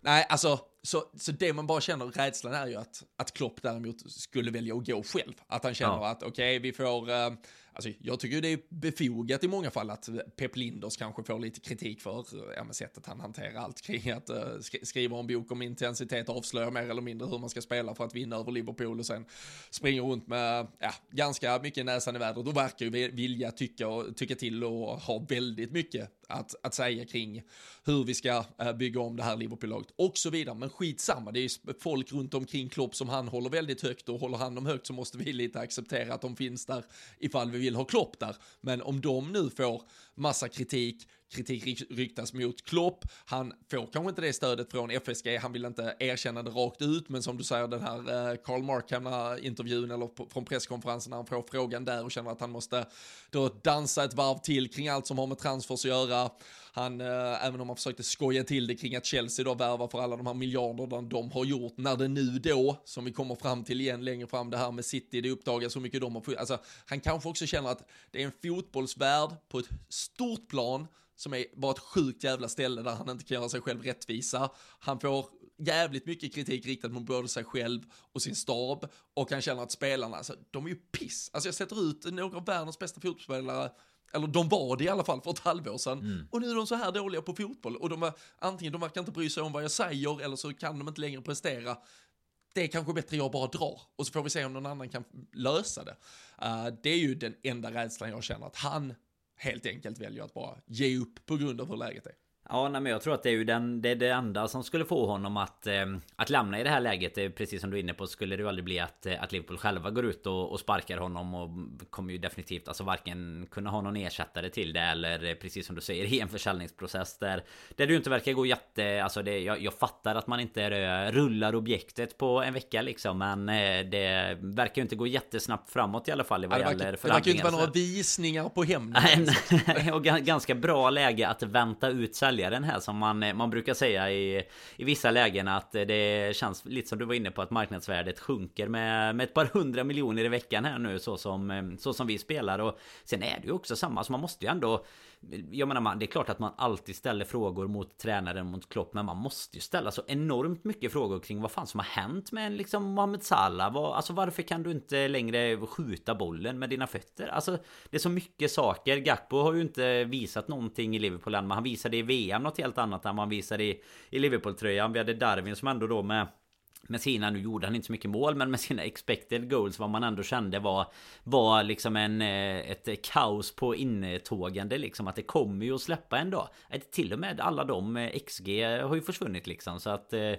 Nej, alltså så, så det man bara känner, rädslan är ju att, att Klopp däremot skulle välja att gå själv. Att han känner ja. att okej, okay, vi får, uh, Alltså, jag tycker det är befogat i många fall att Pep Linders kanske får lite kritik för ja, sättet han hanterar allt kring att eh, uh, sk skriva en bok om intensitet, avslöja mer eller mindre hur man ska spela för att vinna över Liverpool och sen springer runt med ja, ganska mycket näsan i vädret. och verkar ju vilja tycka, och, tycka till och ha väldigt mycket att, att säga kring hur vi ska eh, bygga om det här Liverpool-laget och så vidare. Men skitsamma, det är ju folk runt omkring Klopp som han håller väldigt högt och håller han dem högt så måste vi lite acceptera att de finns där ifall vi vill ha Klopp där. Men om de nu får massa kritik, kritik ryktas mot Klopp, han får kanske inte det stödet från FSG, han vill inte erkänna det rakt ut, men som du säger den här eh, Karl Markham intervjun eller från presskonferensen när han får frågan där och känner att han måste då dansa ett varv till kring allt som har med transfers att göra. Han, eh, även om han försökte skoja till det kring att Chelsea då värvar för alla de här miljarderna de har gjort, när det nu då, som vi kommer fram till igen längre fram, det här med City, det uppdagas hur mycket de har, alltså han kanske också känner att det är en fotbollsvärld på ett stort plan som är bara ett sjukt jävla ställe där han inte kan göra sig själv rättvisa. Han får jävligt mycket kritik riktad mot både sig själv och sin stab och han känner att spelarna, alltså, de är ju piss. Alltså jag sätter ut några av världens bästa fotbollsspelare eller de var det i alla fall för ett halvår sedan. Mm. Och nu är de så här dåliga på fotboll. Och de var, antingen de verkar inte bry sig om vad jag säger eller så kan de inte längre prestera. Det är kanske bättre jag bara drar. Och så får vi se om någon annan kan lösa det. Uh, det är ju den enda rädslan jag känner, att han helt enkelt väljer att bara ge upp på grund av hur läget är. Ja, nej, men jag tror att det är ju den, det, är det enda som skulle få honom att, eh, att lämna i det här läget. Det precis som du är inne på skulle det ju aldrig bli att, eh, att Liverpool själva går ut och, och sparkar honom och kommer ju definitivt alltså varken kunna ha någon ersättare till det eller eh, precis som du säger i en försäljningsprocess där, där du inte verkar gå jätte... Alltså det, jag, jag fattar att man inte rullar objektet på en vecka liksom men eh, det verkar ju inte gå jättesnabbt framåt i alla fall i vad ja, gäller Det verkar ju inte vara några visningar på Hemnet. och ganska bra läge att vänta ut sälj säljaren här som man, eh, man brukar säga i, i vissa lägen att eh, det känns lite som du var inne på att marknadsvärdet sjunker med, med ett par hundra miljoner i veckan här nu så som, eh, så som vi spelar. Och sen är det ju också samma så man måste ju ändå jag menar, man, det är klart att man alltid ställer frågor mot tränaren, mot Klopp, men man måste ju ställa så enormt mycket frågor kring vad fan som har hänt med en liksom Mohamed Salah. Vad, alltså varför kan du inte längre skjuta bollen med dina fötter? Alltså, det är så mycket saker. Gakpo har ju inte visat någonting i Liverpool än, men han visade i VM något helt annat än vad han visade i, i Liverpool-tröjan. Vi hade Darwin som ändå då med med sina, nu gjorde han inte så mycket mål men med sina expected goals vad man ändå kände var Var liksom en eh, Ett kaos på intågande liksom att det kommer ju att släppa en dag. Till och med alla de eh, XG har ju försvunnit liksom så att eh,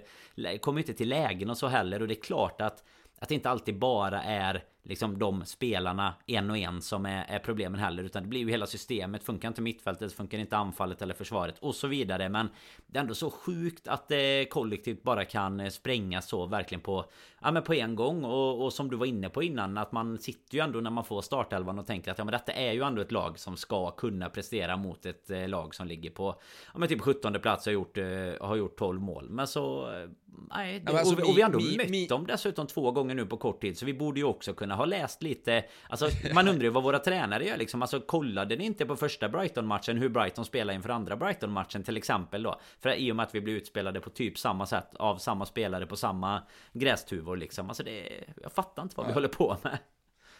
Kommer inte till lägen och så heller och det är klart att Att det inte alltid bara är liksom de spelarna en och en som är, är, problemen heller. Utan det blir ju hela systemet. Funkar inte mittfältet funkar inte anfallet eller försvaret och så vidare. Men det är ändå så sjukt att det kollektivt bara kan sprängas så verkligen på ja men på en gång. Och, och som du var inne på innan att man sitter ju ändå när man får startelvan och tänker att ja men detta är ju ändå ett lag som ska kunna prestera mot ett eh, lag som ligger på ja men typ 17 plats och har gjort, eh, har gjort 12 mål. Men så eh, nej det, alltså, och, och, vi har ändå mi, mött mi, dem dessutom två gånger nu på kort tid. Så vi borde ju också kunna ha läst lite. Alltså man undrar ju vad våra tränare gör liksom. Alltså kollade ni inte på första Brighton-matchen hur Brighton spelar inför andra Brighton-matchen till exempel då? För i och med att vi blir utspelade på typ samma sätt av samma spelare på samma grästuvor liksom. Alltså det Jag fattar inte vad vi håller på med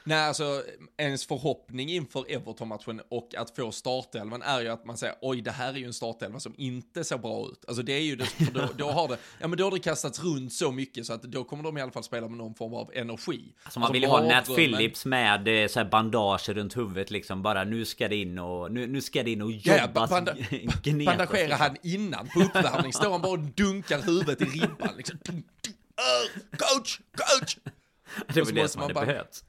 Nej, alltså ens förhoppning inför Everton-matchen och att få startelvan är ju att man säger oj, det här är ju en startelva som inte ser bra ut. Alltså det är ju det, då, då, har det, ja men då har det kastats runt så mycket så att då kommer de i alla fall spela med någon form av energi. Alltså man alltså, vill ju ha Nat Phillips med eh, så bandage runt huvudet liksom bara nu ska det in och nu, nu ska det in och jobbas. Ja, banda, bandagera liksom. han innan på uppvärmning, står han bara och dunkar huvudet i ribban liksom. Coach, coach! Det var det som hade behövts.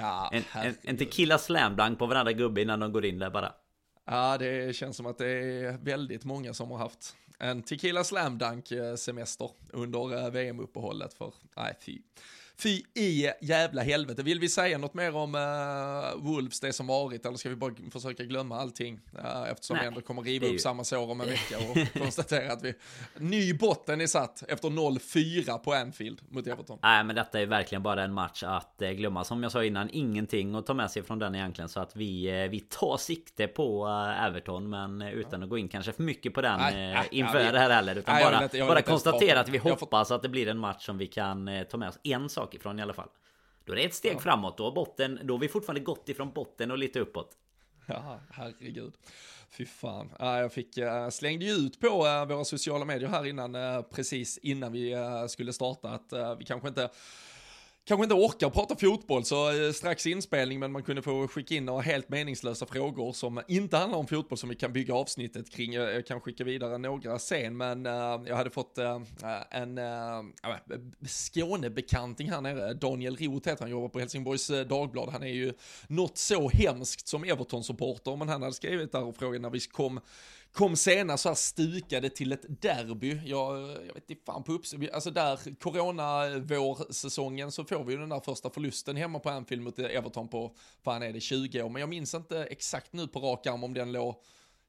Ja, en, en, en tequila slamblank på varandra gubbe innan de går in där bara. Ja, det känns som att det är väldigt många som har haft en tequila slam dunk eh, semester under eh, VM-uppehållet för, nej fy. Fy i jävla helvete. Vill vi säga något mer om uh, Wolves, det som varit, eller ska vi bara försöka glömma allting? Uh, eftersom Nej, vi ändå kommer riva upp ju... samma sår om en vecka och konstatera att vi... Ny botten är satt efter 0-4 på Anfield mot Everton. Nej, men detta är verkligen bara en match att uh, glömma. Som jag sa innan, ingenting att ta med sig från den egentligen. Så att vi, vi tar sikte på Everton, men utan att gå in kanske för mycket på den Nej, inför ja, det här heller. Utan bara, inte, bara konstatera att vi hoppas att det blir en match som vi kan ta med oss en sak sak ifrån i alla fall. Då är det ett steg ja. framåt. Då, botten, då har vi fortfarande gått ifrån botten och lite uppåt. Ja, herregud. Fy fan. Jag fick, jag slängde ju ut på våra sociala medier här innan, precis innan vi skulle starta, att vi kanske inte kanske inte orkar prata fotboll så eh, strax inspelning men man kunde få skicka in några helt meningslösa frågor som inte handlar om fotboll som vi kan bygga avsnittet kring. Jag kan skicka vidare några sen men uh, jag hade fått uh, en uh, Skånebekanting här nere, Daniel Roth heter han, jobbar på Helsingborgs Dagblad. Han är ju något så hemskt som Everton-supporter men han hade skrivit där och frågat när vi kom kom senast så här stukade till ett derby. Jag, jag vet inte fan på upps... Alltså där, corona eh, vårsäsongen så får vi ju den där första förlusten hemma på Anfield mot eh, Everton på, fan är det 20 år, men jag minns inte exakt nu på rak arm om den låg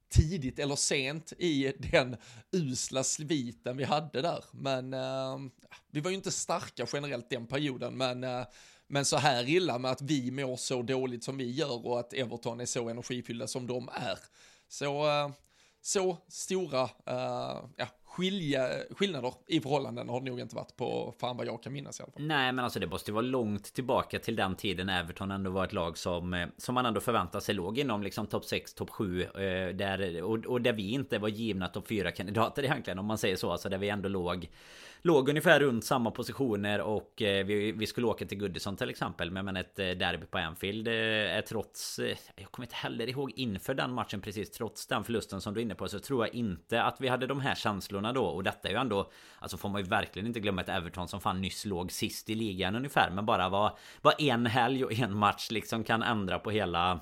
tidigt eller sent i den usla sviten vi hade där. Men eh, vi var ju inte starka generellt den perioden, men eh, men så här illa med att vi mår så dåligt som vi gör och att Everton är så energifyllda som de är. Så eh, så stora uh, ja, skilja, skillnader i förhållanden har det nog inte varit på fan vad jag kan minnas i alla fall. Nej men alltså det måste ju vara långt tillbaka till den tiden Everton ändå var ett lag som eh, Som man ändå förväntar sig låg inom liksom topp 6, topp 7 eh, där, och, och där vi inte var givna topp 4 kandidater egentligen om man säger så. Alltså där vi ändå låg låg ungefär runt samma positioner och eh, vi, vi skulle åka till Goodison till exempel. Men, men ett eh, derby på Anfield eh, är trots... Eh, jag kommer inte heller ihåg inför den matchen precis. Trots den förlusten som du är inne på så tror jag inte att vi hade de här känslorna då. Och detta är ju ändå... Alltså får man ju verkligen inte glömma ett Everton som fan nyss låg sist i ligan ungefär. Men bara vad, vad en helg och en match liksom kan ändra på hela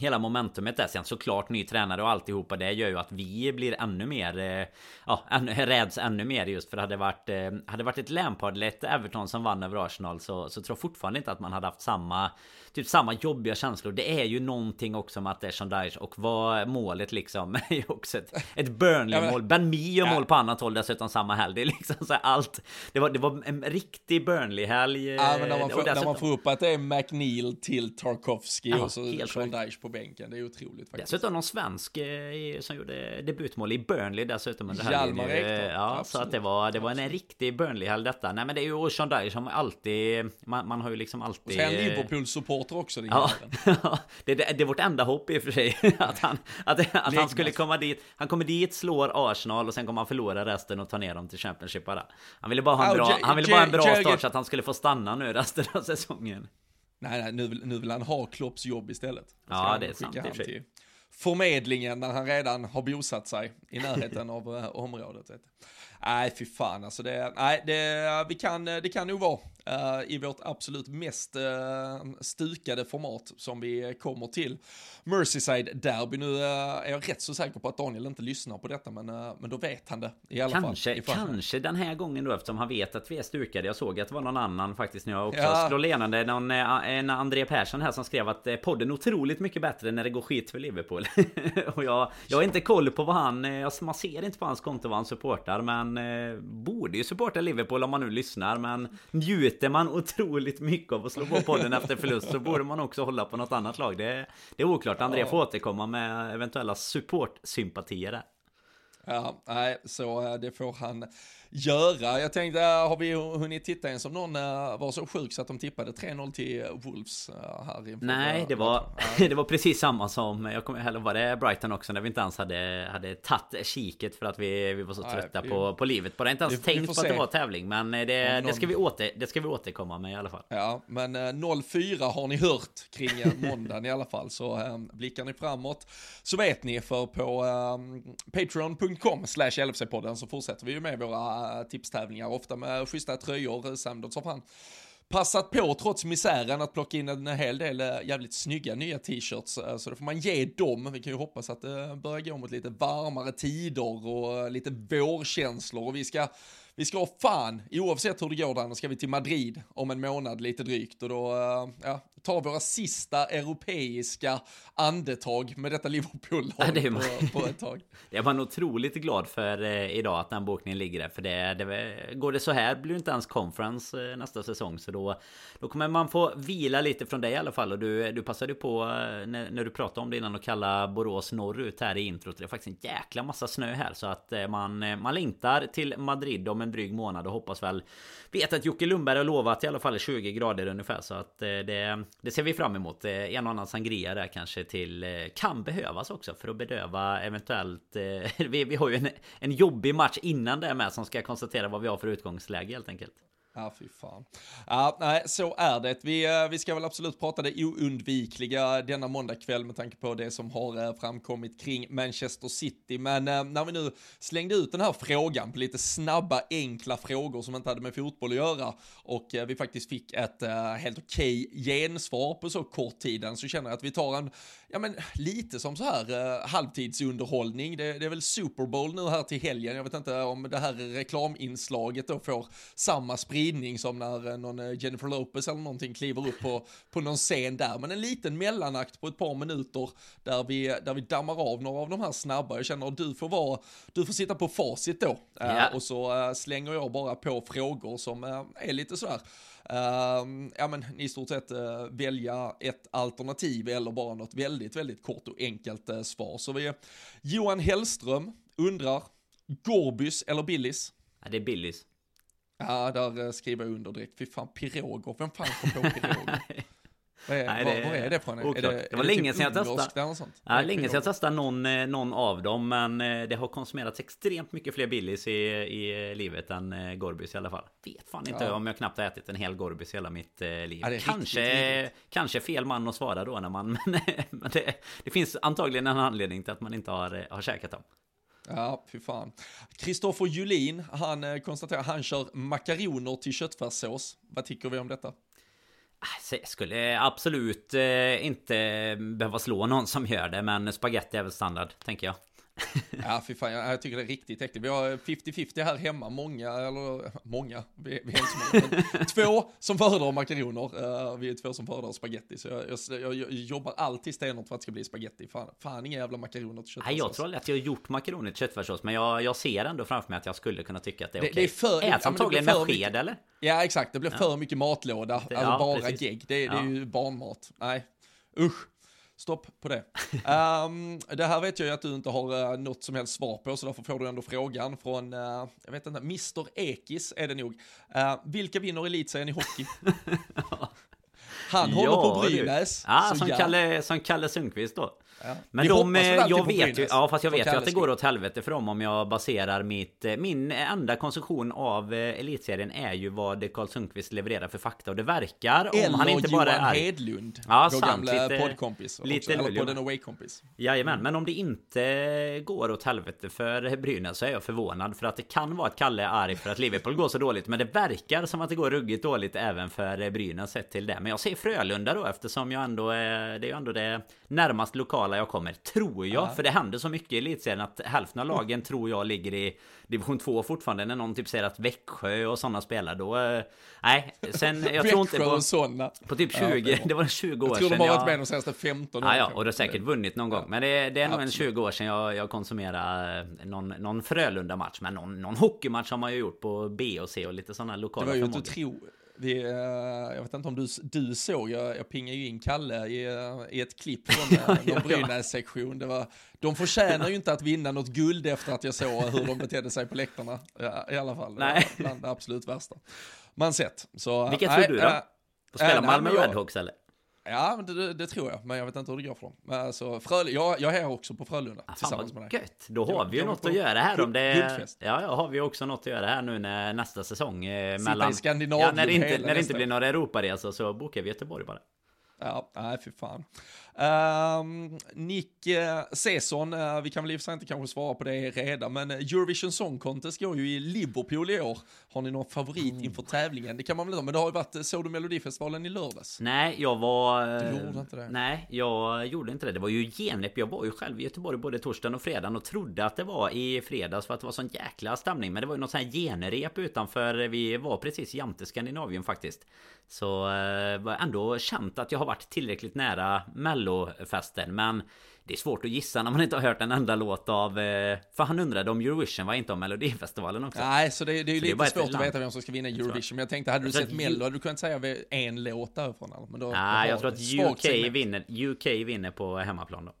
Hela momentumet där sen såklart ny tränare och alltihopa det gör ju att vi blir ännu mer eh, Ja, ännu, räds ännu mer just för det eh, hade varit Hade varit ett Lampard eller ett Everton som vann över Arsenal så, så tror jag fortfarande inte att man hade haft samma Typ samma jobbiga känslor Det är ju någonting också med att det är Dyche och vad målet liksom är ju också ett, ett Burnley-mål Ben Mee gör ja. mål på annat håll dessutom samma helg Det är liksom så allt Det var, det var en riktig Burnley-helg Ja men när man, får, dessutom, när man får upp att det är McNeil till Tarkovsky ja, och så Dyche på bänken. Det är otroligt faktiskt. Dessutom någon svensk eh, som gjorde debutmål i Burnley dessutom under Hjalmar Ekdal. Ja, Absolut. så att det var, det var en riktig Burnley-helg detta. Nej men det är ju Sean som alltid, man, man har ju liksom alltid... Och sen Liverpool-supporter också. Ja, det, det, det är vårt enda hopp i och för sig. att han, att, att han skulle komma dit. Han kommer dit, slår Arsenal och sen kommer han förlora resten och ta ner dem till Championship bara. Han ville bara ha en bra, han ville bara ha en bra start så att han skulle få stanna nu resten av säsongen. Nej, nej nu, nu vill han ha Klopps jobb istället. Ja, det är sant i och för sig. Förmedlingen när han redan har bosatt sig i närheten av uh, området. Nej, fy fan alltså. Det, nej, det, vi kan, det kan nog vara uh, i vårt absolut mest uh, stukade format som vi kommer till. Merseyside-derby. Nu uh, är jag rätt så säker på att Daniel inte lyssnar på detta, men, men då vet han det i alla kanske, fall. Kanske den här gången då, eftersom han vet att vi är stukade. Jag såg att det var någon annan faktiskt när jag också ja. igenom det. Någon, en André Persson här som skrev att podden är otroligt mycket bättre när det går skit för Liverpool. och jag, jag har inte koll på vad han... Man ser inte på hans konto vad han supportar, men borde ju supporta Liverpool om man nu lyssnar. Men njuter man otroligt mycket av att slå på podden efter förlust så borde man också hålla på något annat lag. Det, det är oklart. André får återkomma med eventuella supportsympatier där. Ja, nej, så eh, det får han göra. Jag tänkte, eh, har vi hunnit titta ens om någon eh, var så sjuk så att de tippade 3-0 till Wolves eh, här inför Nej, det var, det var precis samma som, jag kommer ihåg, var det Brighton också när vi inte ens hade, hade tagit kiket för att vi, vi var så trötta Nej, på, på livet. Bara inte ens vi, tänkt vi på att det var tävling. Men det, någon... det, ska vi åter, det ska vi återkomma med i alla fall. Ja, men 0-4 har ni hört kring måndagen i alla fall. Så blickar ni framåt så vet ni för på ähm, patreon.com slash LFC-podden så fortsätter vi ju med våra tipstävlingar, ofta med schyssta tröjor. Samdots har fan passat på trots misären att plocka in en hel del eh, jävligt snygga nya t-shirts. Eh, så då får man ge dem. Vi kan ju hoppas att eh, det börjar gå mot lite varmare tider och lite vårkänslor och vi ska vi ska fan, oavsett hur det går där, ska vi till Madrid om en månad lite drygt och då, eh, ja, tar våra sista europeiska andetag med detta liverpool ja, på, på ett tag. Det är man otroligt glad för eh, idag att den bokningen ligger där. För det, det, går det så här blir det inte ens conference eh, nästa säsong. Så då, då kommer man få vila lite från dig i alla fall. Och du, du passade på när, när du pratade om det innan att kalla Borås norrut här i introt. Det är faktiskt en jäkla massa snö här. Så att man, man längtar till Madrid om om en dryg månad och hoppas väl Vet att Jocke Lundberg har lovat i alla fall 20 grader ungefär så att eh, det, det ser vi fram emot. Eh, en och annan sangria där kanske till eh, kan behövas också för att bedöva eventuellt vi, vi har ju en, en jobbig match innan det med som ska konstatera vad vi har för utgångsläge helt enkelt. Ja, fy fan. Ja, nej, så är det. Vi, eh, vi ska väl absolut prata det oundvikliga denna måndagkväll med tanke på det som har eh, framkommit kring Manchester City. Men eh, när vi nu slängde ut den här frågan på lite snabba, enkla frågor som inte hade med fotboll att göra och eh, vi faktiskt fick ett helt okej okay gensvar på så kort tiden så känner jag att vi tar en, ja men lite som så här halvtidsunderhållning. Det, det är väl Super Bowl nu här till helgen. Jag vet inte om det här reklaminslaget då får samma spridning som när eh, någon eh, Jennifer Lopez eller någonting kliver upp på, på någon scen där. Men en liten mellanakt på ett par minuter där vi, där vi dammar av några av de här snabba. Jag känner att du får vara, du får sitta på facit då. Yeah. och så slänger jag bara på frågor som är lite sådär Uh, ja men i stort sett uh, välja ett alternativ eller bara något väldigt, väldigt kort och enkelt uh, svar. Så vi, Johan Hellström undrar, Gorbys eller Billis? Ja, det är Billis. Ja, där eh, skriver jag under direkt. Fy fan, piroger, vem fan kom på piroger? Vad är, Nej, det, vad, är det från? Är det, det var länge sedan jag testade. Sånt? Länge sedan jag testade någon, eh, någon av dem. Men eh, det har konsumerats extremt mycket fler Billys i, i livet än Gorbys i alla fall. Vet fan inte ja. om jag knappt har ätit en hel Gorbys hela mitt liv. Ja, kanske, kanske fel man att svara då när man... Men det, det finns antagligen en anledning till att man inte har, har käkat dem. Ja, fy fan. Kristoffer Julin, han eh, konstaterar han kör makaroner till köttfärssås. Vad tycker vi om detta? Ah, jag skulle absolut eh, inte behöva slå någon som gör det, men spaghetti är väl standard, tänker jag. Ja, fy fan, jag, jag, tycker det är riktigt äckligt. Vi har 50-50 här hemma, många, eller många, vi, vi är många, två som föredrar makaroner, uh, vi är två som föredrar spaghetti, så jag, jag, jag jobbar alltid stenhårt för att det ska bli spaghetti. Fan, fan inga jävla makaroner till köttfärssås. Jag tror att jag har gjort makaroner till köttfärssås, men jag, jag ser ändå framför mig att jag skulle kunna tycka att det är okej. Okay. Det, Äts antagligen med sked, eller? Ja, exakt, det blir för mycket matlåda, alltså ja, bara precis. gegg, det, det är ju barnmat. Nej, usch. Stopp på det. um, det här vet jag ju att du inte har uh, något som helst svar på, så därför får du ändå frågan från, uh, jag vet inte, Mr Ekis är det nog. Uh, vilka vinner elitserien i hockey? Han håller på Brynäs. Ja, som, ja. Kalle, som Kalle Sundqvist då. Ja. Men de, jag vet ju, ja fast jag vet ju att det går åt helvete för dem om jag baserar mitt... Eh, min enda konsumtion av eh, Elitserien är ju vad Karl Sundqvist levererar för fakta och det verkar om han inte bara Johan är... Hedlund, ja, vår sant, gamla lite, poddkompis. Lite också, eller podden Away-kompis. Jajamän, mm. men om det inte går åt helvete för Brynäs så är jag förvånad för att det kan vara att Kalle är arg för att Liverpool går så dåligt men det verkar som att det går ruggigt dåligt även för Brynäs sett till det. Men jag säger Frölunda då eftersom jag ändå är... Det är ju ändå det närmast lokala jag kommer. Tror jag. Ja. För det händer så mycket i elitserien att hälften av lagen tror jag ligger i division 2 fortfarande. När någon typ säger att Växjö och sådana spelar då... Eh, nej, sen jag tror inte på... sådana. På typ 20, ja, det var 20 år sedan. Jag tror de har varit med de senaste 15 åren. Ja, ja, och det har säkert vunnit någon gång. Men det, det är nog en 20 år sedan jag, jag konsumerade någon, någon Frölunda-match. Men någon, någon hockeymatch har man ju gjort på B och C och lite sådana lokala Det var ju inte tro vi, eh, jag vet inte om du, du såg, jag, jag pingade ju in Kalle i, eh, i ett klipp från eh, ja, någon Brynäs-sektion. Det var, de förtjänar ju inte att vinna något guld efter att jag såg hur de betedde sig på läktarna. Ja, I alla fall, nej. bland det absolut värsta man sett. Så, Vilka tror du då? Äh, Spelar Malmö Redhawks eller? Ja, det, det, tror jag, men jag vet inte hur det går för dem. Men alltså, Fröl jag, jag är också på Frölunda ah, tillsammans med dig. Gött. Då har vi ju något att göra här om det... Guldfest. Ja, ja, har vi också något att göra här nu när nästa säsong... Eh, mellan... i Skandinavien ja, när det inte, när det inte blir några Europaresa så bokar vi Göteborg bara. Ja, nej fy fan. Uh, Nick uh, uh, vi kan väl i och för sig inte kanske svara på det redan, men Eurovision Song Contest går ju i Liverpool i år. Har ni någon favorit mm. inför tävlingen? Det kan man väl ha, men det har ju varit, såg du Melodifestivalen i lördags? Nej, jag var... Du gjorde inte det? Nej, jag gjorde inte det. Det var ju genrep. Jag var ju själv i Göteborg både torsdagen och fredagen och trodde att det var i fredags för att det var sån jäkla stämning. Men det var ju något sånt här genrep utanför. Vi var precis jämte Skandinavien faktiskt. Så eh, var ändå känt att jag har varit tillräckligt nära mellofesten men det är svårt att gissa när man inte har hört en enda låt av... Eh, för han undrade om Eurovision var inte om Melodifestivalen också. Nej, så det, det är ju lite det är svårt att veta vem som ska vinna Eurovision. Men jag tänkte, hade du sett Mello hade du kunnat säga en låt därifrån. Men då, Nej, jag tror att UK vinner, UK vinner på hemmaplan då.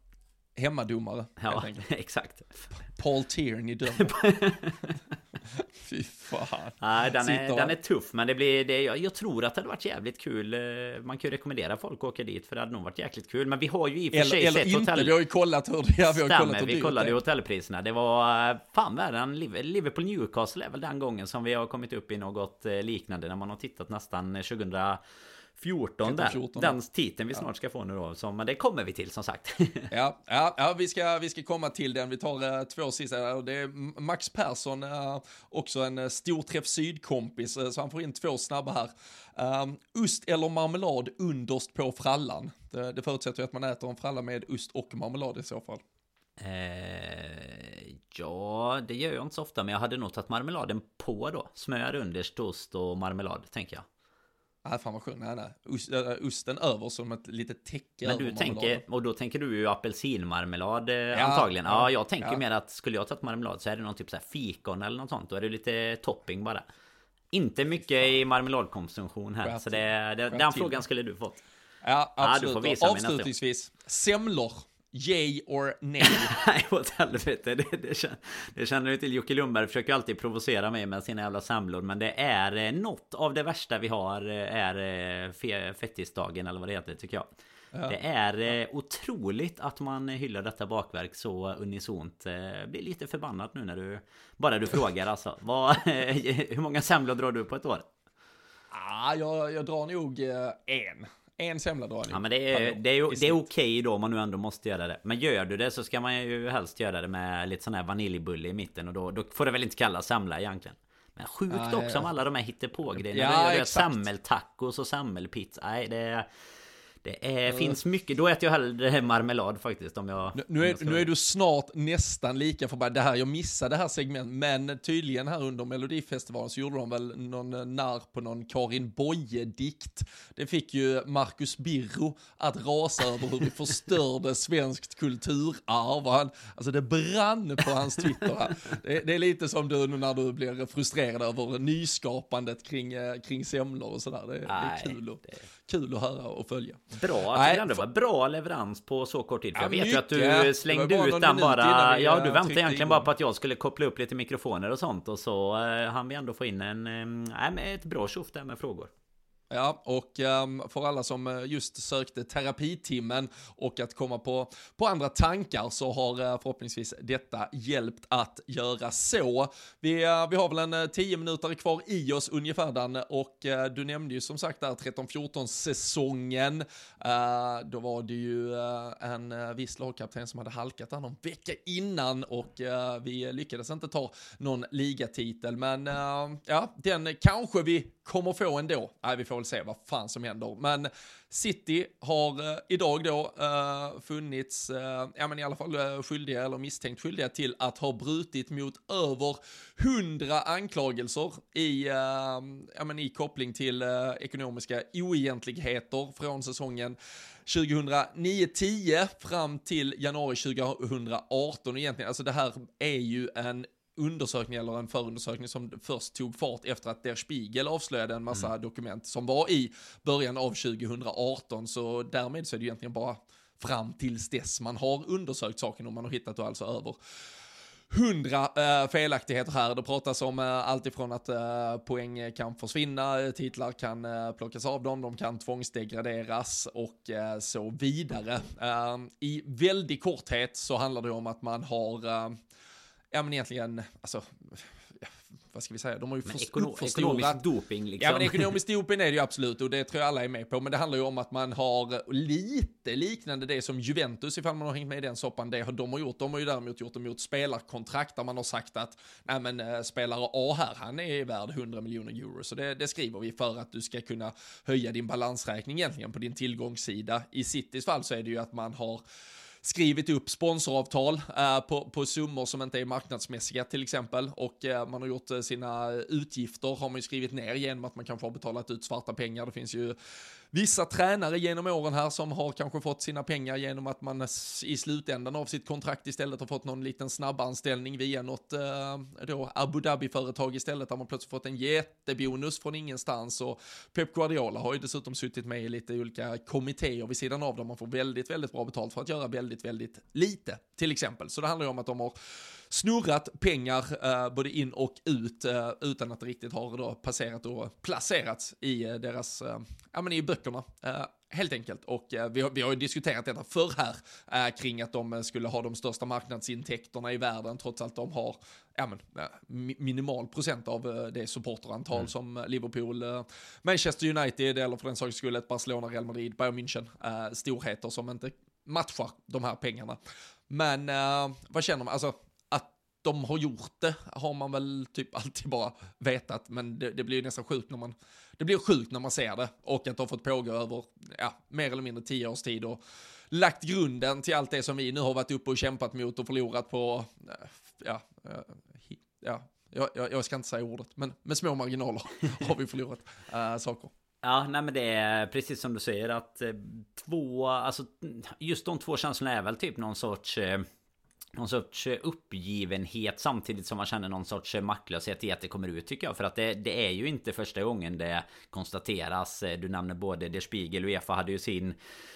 Hemmadomare, Ja, exakt. Paul Tierney dömer. Fy fan. Nej, den, är, den är tuff, men det blir, det, jag, jag, tror att det hade varit jävligt kul. Eh, man kan ju rekommendera folk att åka dit, för det hade nog varit jäkligt kul. Men vi har ju i och för sig eller sett inte, hotell... vi har ju kollat hur det är. Vi har Stämmer, kollat hur vi kollade ju hotellpriserna. Det var eh, fan värre än Liverpool Newcastle är väl den gången som vi har kommit upp i något eh, liknande när man har tittat nästan 2000 14 där. 14. Den titeln vi snart ska få nu då. Så, men det kommer vi till som sagt. ja, ja, ja vi, ska, vi ska komma till den. Vi tar uh, två sista. Det är Max Persson, uh, också en uh, stor träff sydkompis, uh, så han får in två snabba här. Uh, ost eller marmelad underst på frallan. Det, det förutsätter ju att man äter en fralla med ost och marmelad i så fall. Eh, ja, det gör jag inte så ofta, men jag hade nog tagit marmeladen på då. Smör underst, ost och marmelad, tänker jag. Nej, fan vad skönt. Nej, nej. Ost, äh, osten över som ett litet täcke Men du tänker, och då tänker du ju apelsinmarmelad eh, ja, antagligen. Ja, ja jag tänker ja. mer att skulle jag tagit marmelad så är det någon typ så här fikon eller något sånt. Då är det lite topping bara. Inte mycket i marmeladkonsumtion här. Så det, det, den frågan skulle du fått. Ja, absolut. Ja, Avslutningsvis, semlor. Yay or nej? Nej, åt helvete. Det, det, det känner du till. Jocke Lundberg försöker alltid provocera mig med sina jävla semlor. Men det är eh, något av det värsta vi har eh, är eh, fettisdagen eller vad det heter tycker jag. Ja. Det är ja. otroligt att man hyllar detta bakverk så unisont. Jag blir lite förbannad nu när du bara du frågar alltså. Vad, hur många semlor drar du på ett år? Ah, jag, jag drar nog en en semla drar Ja men det är, det är, det är okej okay då om man nu ändå måste göra det. Men gör du det så ska man ju helst göra det med lite sån här vaniljbulle i mitten. Och då, då får det väl inte kallas semla egentligen. Men sjukt ja, också ja. om alla de här hittepå-grejerna. Ja, ja, Semmeltacos och semmelpizza. Nej det är... Det är, finns mycket, då äter jag hellre marmelad faktiskt om jag... Nu, nu, är, nu är du snart nästan lika förbannad. Det här, jag missade det här segmentet, men tydligen här under Melodifestivalen så gjorde de väl någon eh, narr på någon Karin Boye-dikt. Det fick ju Marcus Birro att rasa över hur vi förstörde svenskt kulturarv. Han, alltså det brann på hans Twitter. Det, det, är lite som du när du blir frustrerad över nyskapandet kring, eh, kring semlor och sådär. Det, det, är kul, och, kul att höra och följa. Bra, Nej, det var bra leverans på så kort tid. För ja, jag vet ju att du slängde ut den bara. Ja, du väntade egentligen bara på att jag skulle koppla upp lite mikrofoner och sånt. Och så eh, hann vi ändå få in en, eh, ett bra tjoff där med frågor. Ja, och um, för alla som eh, just sökte terapitimmen och att komma på, på andra tankar så har uh, förhoppningsvis detta hjälpt att göra så. Vi, uh, vi har väl en uh, tio minuter kvar i oss ungefär Dan, och du nämnde ju som sagt där 13-14 säsongen. då var det ju en viss lagkapten som hade halkat där någon vecka innan och vi lyckades inte ta någon ligatitel. Men ja, den kanske vi kommer få ändå. Nej, vi får väl se vad fan som händer. Men City har eh, idag då eh, funnits, eh, ja men i alla fall eh, skyldiga eller misstänkt skyldiga till att ha brutit mot över hundra anklagelser i, eh, ja men i koppling till ekonomiska oegentligheter från säsongen 2009-10 fram till januari 2018 egentligen. Alltså det här är ju en undersökning eller en förundersökning som först tog fart efter att Der Spiegel avslöjade en massa mm. dokument som var i början av 2018. Så därmed så är det egentligen bara fram tills dess man har undersökt saken och man har hittat då alltså över hundra äh, felaktigheter här. Det pratas om äh, allt ifrån att äh, poäng kan försvinna, titlar kan äh, plockas av dem, de kan tvångsdegraderas och äh, så vidare. I väldigt korthet så handlar det om att man har ja men egentligen, alltså, vad ska vi säga, de har ju men ekono Ekonomisk doping liksom. Ja men ekonomisk doping är det ju absolut och det tror jag alla är med på. Men det handlar ju om att man har lite liknande det som Juventus, ifall man har hängt med i den soppan, det har de har gjort. De har ju däremot gjort det mot spelarkontrakt där man har sagt att, nej men äh, spelare A här, han är värd 100 miljoner euro. Så det, det, skriver vi för att du ska kunna höja din balansräkning egentligen på din tillgångssida. I Citys fall så är det ju att man har skrivit upp sponsoravtal eh, på, på summor som inte är marknadsmässiga till exempel och eh, man har gjort eh, sina utgifter har man ju skrivit ner genom att man kanske har betalat ut svarta pengar. Det finns ju vissa tränare genom åren här som har kanske fått sina pengar genom att man i slutändan av sitt kontrakt istället har fått någon liten snabbanställning via något eh, då Abu Dhabi-företag istället där man plötsligt fått en jättebonus från ingenstans och Pep Guardiola har ju dessutom suttit med i lite olika kommittéer vid sidan av där man får väldigt, väldigt bra betalt för att göra väldigt, väldigt lite till exempel. Så det handlar ju om att de har snurrat pengar uh, både in och ut uh, utan att det riktigt har då passerat och placerats i uh, deras, ja men i böckerna. Helt enkelt. Och vi, har, vi har ju diskuterat detta förr här kring att de skulle ha de största marknadsintäkterna i världen trots att de har ja, men, minimal procent av det supporterantal mm. som Liverpool, Manchester United eller för den sakens skull ett Barcelona, Real Madrid, Bayern München, storheter som inte matchar de här pengarna. Men vad känner man, alltså de har gjort det har man väl typ alltid bara vetat, men det, det blir ju nästan sjukt när man, det blir sjukt när man ser det och att det har fått pågå över, ja, mer eller mindre tio års tid och lagt grunden till allt det som vi nu har varit uppe och kämpat mot och förlorat på, eh, ja, eh, ja, jag, jag, jag, ska inte säga ordet, men med små marginaler har vi förlorat äh, saker. Ja, nej men det är precis som du säger att två, alltså just de två känslorna är väl typ någon sorts eh, någon sorts eh, uppgivenhet samtidigt som man känner någon sorts eh, maktlöshet i att det kommer ut tycker jag. För att det, det är ju inte första gången det konstateras. Eh, du nämner både Der Spiegel och Uefa hade ju sin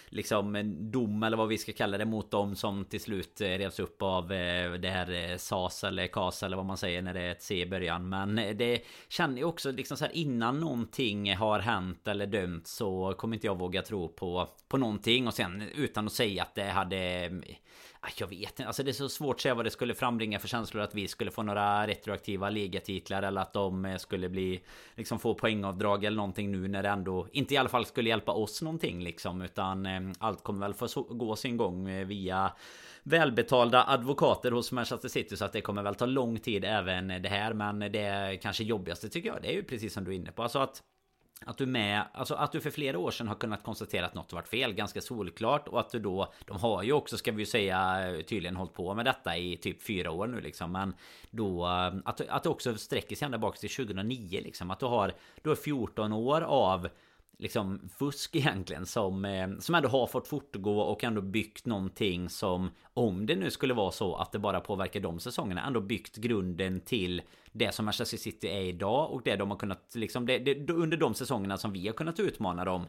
liksom dom eller vad vi ska kalla det mot dem som till slut revs upp av det här SAS eller KAS eller vad man säger när det är ett C i början. Men det känner jag också liksom så här innan någonting har hänt eller dömt så kommer inte jag våga tro på, på någonting och sen utan att säga att det hade Ah, jag vet inte, alltså det är så svårt att säga vad det skulle frambringa för känslor att vi skulle få några retroaktiva ligatitlar eller att de eh, skulle bli liksom få poängavdrag eller någonting nu när det ändå inte i alla fall skulle hjälpa oss någonting liksom. Utan eh, allt kommer väl få gå sin gång eh, via välbetalda advokater hos Manchester City. Så att det kommer väl ta lång tid även det här. Men det kanske jobbigaste tycker jag det är ju precis som du är inne på. Alltså att att du med, alltså att du för flera år sedan har kunnat konstatera att något varit fel ganska solklart och att du då De har ju också ska vi ju säga tydligen hållit på med detta i typ fyra år nu liksom. Men då att, att det också sträcker sig ända bak till 2009 liksom. Att du har Du har 14 år av liksom fusk egentligen som, eh, som ändå har fått fortgå och ändå byggt någonting som om det nu skulle vara så att det bara påverkar de säsongerna ändå byggt grunden till det som Manchester City är idag och det de har kunnat liksom det, det, under de säsongerna som vi har kunnat utmana dem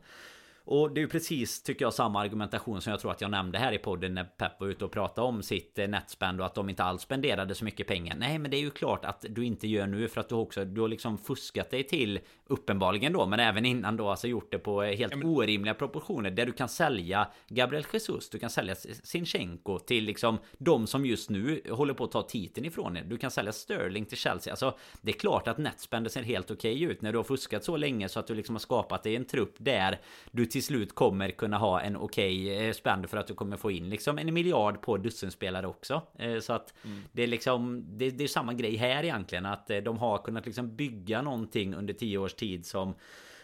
och det är ju precis, tycker jag, samma argumentation som jag tror att jag nämnde här i podden när Pep var ute och pratade om sitt eh, netspend och att de inte alls spenderade så mycket pengar. Nej, men det är ju klart att du inte gör nu för att du också, du har liksom fuskat dig till uppenbarligen då, men även innan då alltså gjort det på helt ja, men... orimliga proportioner där du kan sälja Gabriel Jesus, du kan sälja Sinchenko till liksom de som just nu håller på att ta titeln ifrån er. Du kan sälja Sterling till Chelsea. Alltså, det är klart att netspenden ser helt okej okay ut när du har fuskat så länge så att du liksom har skapat dig en trupp där du till slut kommer kunna ha en okej okay eh, spend för att du kommer få in liksom en miljard på dussinspelare också. Eh, så att mm. det är liksom det, det, är samma grej här egentligen att eh, de har kunnat liksom bygga någonting under tio års tid som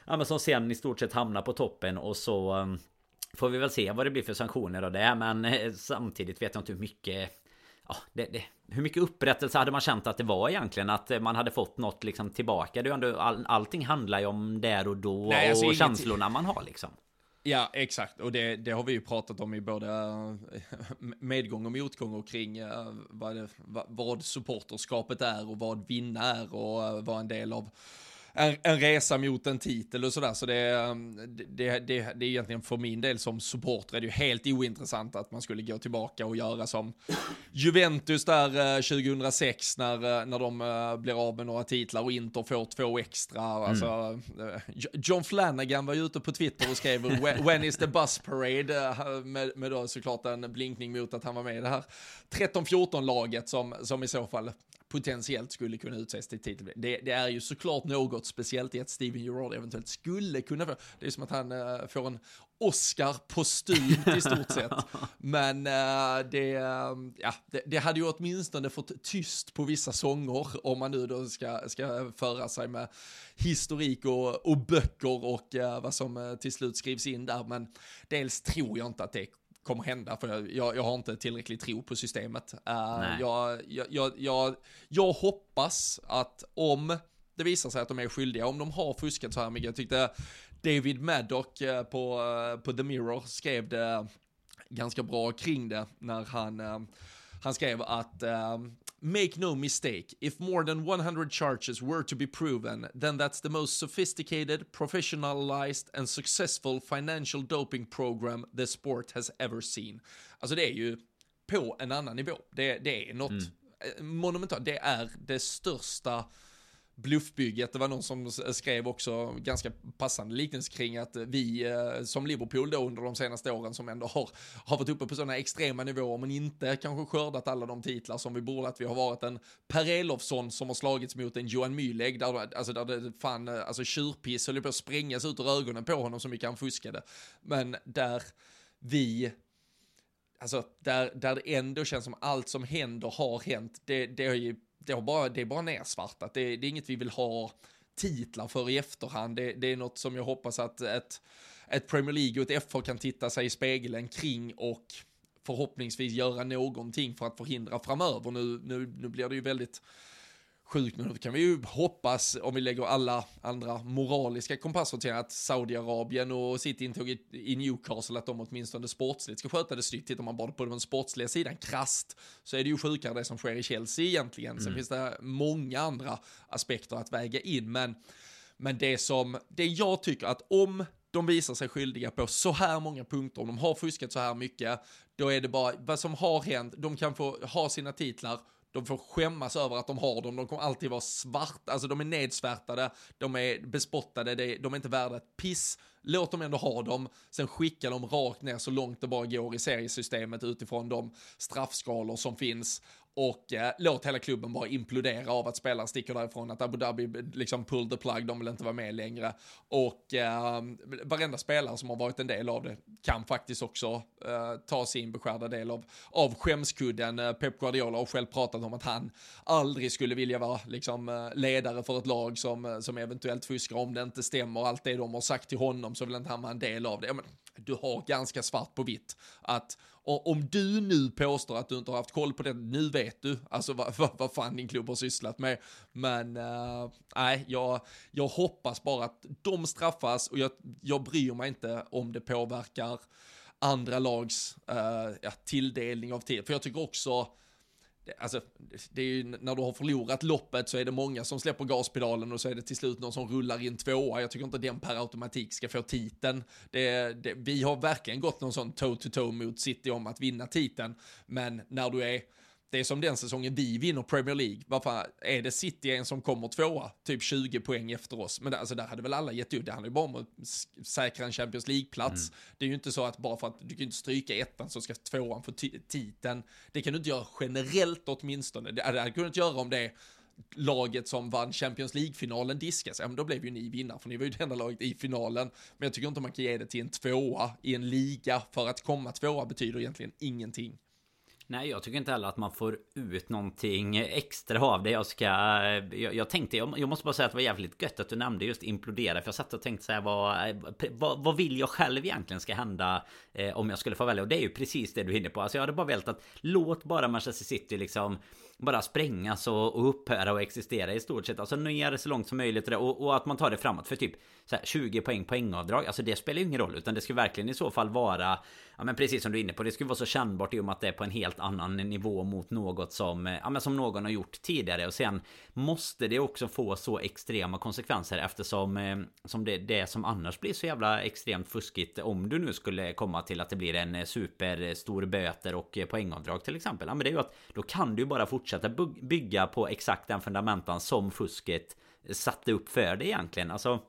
ja, men som sen i stort sett hamnar på toppen och så um, Får vi väl se vad det blir för sanktioner och det men samtidigt vet jag inte hur mycket ja, det, det, hur mycket upprättelse hade man känt att det var egentligen? Att man hade fått något liksom tillbaka? Det är ändå, all, allting handlar ju om där och då Nej, alltså och känslorna man har liksom. Ja, exakt. Och det, det, har vi ju pratat om i både eh, medgång och motgång och kring eh, vad, vad supporterskapet är och vad vinna är och eh, vad en del av en, en resa mot en titel och sådär. Så det, um, det, det, det är egentligen för min del som supporter är det ju helt ointressant att man skulle gå tillbaka och göra som Juventus där 2006 uh, när, uh, när de uh, blir av med några titlar och Inter får två extra. Mm. Alltså, John Flanagan var ju ute på Twitter och skrev When is the bus parade? Med, med då såklart en blinkning mot att han var med i det här 13-14-laget som, som i så fall potentiellt skulle kunna utses till titel. Det, det, är ju såklart något speciellt i att Steven Gerrard eventuellt skulle kunna få. Det är som att han uh, får en Oscar postumt i stort sett. Men uh, det, uh, ja, det, det, hade ju åtminstone fått tyst på vissa sånger om man nu då ska, ska föra sig med historik och, och böcker och vad som till slut skrivs in där. Men dels tror jag inte att det kommer hända, för jag, jag har inte tillräcklig tro på systemet. Uh, jag, jag, jag, jag, hoppas att om det visar sig att de är skyldiga, om de har fuskat så här mycket, jag tyckte David Maddock uh, på, uh, på The Mirror skrev det ganska bra kring det när han, han skrev att Make no mistake, if more than 100 charges were to be proven, then that's the most sophisticated, professionalized and successful financial doping program the sport has ever seen. Alltså det är ju på en annan nivå. Det, det är något mm. monumentalt, det är det största bluffbygget. Det var någon som skrev också ganska passande liknelse kring att vi eh, som Liverpool då under de senaste åren som ändå har, har varit uppe på sådana extrema nivåer men inte kanske skördat alla de titlar som vi borde att vi har varit en Per Elofsson som har slagits mot en Johan Mühlegg där, alltså där det fan, eh, alltså tjurpiss höll på att sprängas ut ur ögonen på honom så mycket han fuskade. Men där vi Alltså där, där det ändå känns som allt som händer har hänt. Det, det har ju det, har bara, det är bara nersvartat. Det, det är inget vi vill ha titlar för i efterhand. Det, det, är något som jag hoppas att ett, ett Premier League och ett FH kan titta sig i spegeln kring och förhoppningsvis göra någonting för att förhindra framöver. Nu, nu, nu blir det ju väldigt sjukt, men då kan vi ju hoppas, om vi lägger alla andra moraliska kompasser till att Saudiarabien och sitt intåg i, Newcastle, att de åtminstone sportsligt ska sköta det snyggt. Tittar man bara på den sportsliga sidan, krast, så är det ju sjukare det som sker i Chelsea egentligen. Mm. Sen finns det många andra aspekter att väga in, men, men det som, det jag tycker att om de visar sig skyldiga på så här många punkter, om de har fuskat så här mycket, då är det bara vad som har hänt, de kan få ha sina titlar, de får skämmas över att de har dem, de kommer alltid vara svarta, alltså de är nedsvärtade, de är bespottade, de är inte värda ett piss. Låt dem ändå ha dem, sen skicka dem rakt ner så långt det bara går i seriesystemet utifrån de straffskalor som finns och eh, låt hela klubben bara implodera av att spelare sticker därifrån, att Abu Dhabi liksom pull the plug, de vill inte vara med längre. Och eh, varenda spelare som har varit en del av det kan faktiskt också eh, ta sin beskärda del av, av skämskudden. Eh, Pep Guardiola har själv pratat om att han aldrig skulle vilja vara liksom, eh, ledare för ett lag som, eh, som eventuellt fuskar om det inte stämmer. Allt det de har sagt till honom så vill inte han vara en del av det. Ja, men, du har ganska svart på vitt att om du nu påstår att du inte har haft koll på det, nu vet du alltså vad, vad, vad fan din klubb har sysslat med. Men uh, nej, jag, jag hoppas bara att de straffas och jag, jag bryr mig inte om det påverkar andra lags uh, ja, tilldelning av tid. För jag tycker också Alltså, det är ju när du har förlorat loppet så är det många som släpper gaspedalen och så är det till slut någon som rullar in tvåa. Jag tycker inte den per automatik ska få titeln. Det, det, vi har verkligen gått någon sån toe-to-toe mot City om att vinna titeln, men när du är det är som den säsongen vi vinner Premier League. Varför är det City en som kommer tvåa, typ 20 poäng efter oss? Men det, alltså, där hade väl alla gett upp. Det handlar ju bara om att säkra en Champions League-plats. Mm. Det är ju inte så att bara för att du kan inte stryka ettan så ska tvåan få titeln. Det kan du inte göra generellt åtminstone. Det, det hade du kunnat göra om det laget som vann Champions League-finalen diskas, ja men då blev ju ni vinnare, för ni var ju det enda laget i finalen. Men jag tycker inte man kan ge det till en tvåa i en liga, för att komma tvåa betyder egentligen ingenting. Nej, jag tycker inte heller att man får ut någonting extra av det. Jag ska... Jag, jag tänkte, jag, jag, måste bara säga att det var jävligt gött att du nämnde just implodera. För jag satt och tänkte så här, vad, eh, vad, vad vill jag själv egentligen ska hända eh, om jag skulle få välja? Och det är ju precis det du hinner på. Alltså jag hade bara velat att låt bara Manchester City liksom bara sprängas och, och upphöra och existera i stort sett. Alltså ner så långt som möjligt och, och att man tar det framåt för typ så här, 20 poäng poängavdrag. Alltså det spelar ju ingen roll utan det ska verkligen i så fall vara Ja men precis som du är inne på, det skulle vara så kännbart i och med att det är på en helt annan nivå mot något som, eh, ja, men som någon har gjort tidigare. Och sen måste det också få så extrema konsekvenser eftersom eh, som det, det som annars blir så jävla extremt fuskigt om du nu skulle komma till att det blir en eh, superstor böter och poängavdrag till exempel. Ja men det är ju att då kan du bara fortsätta bygga på exakt den fundamentan som fusket satte upp för dig egentligen. Alltså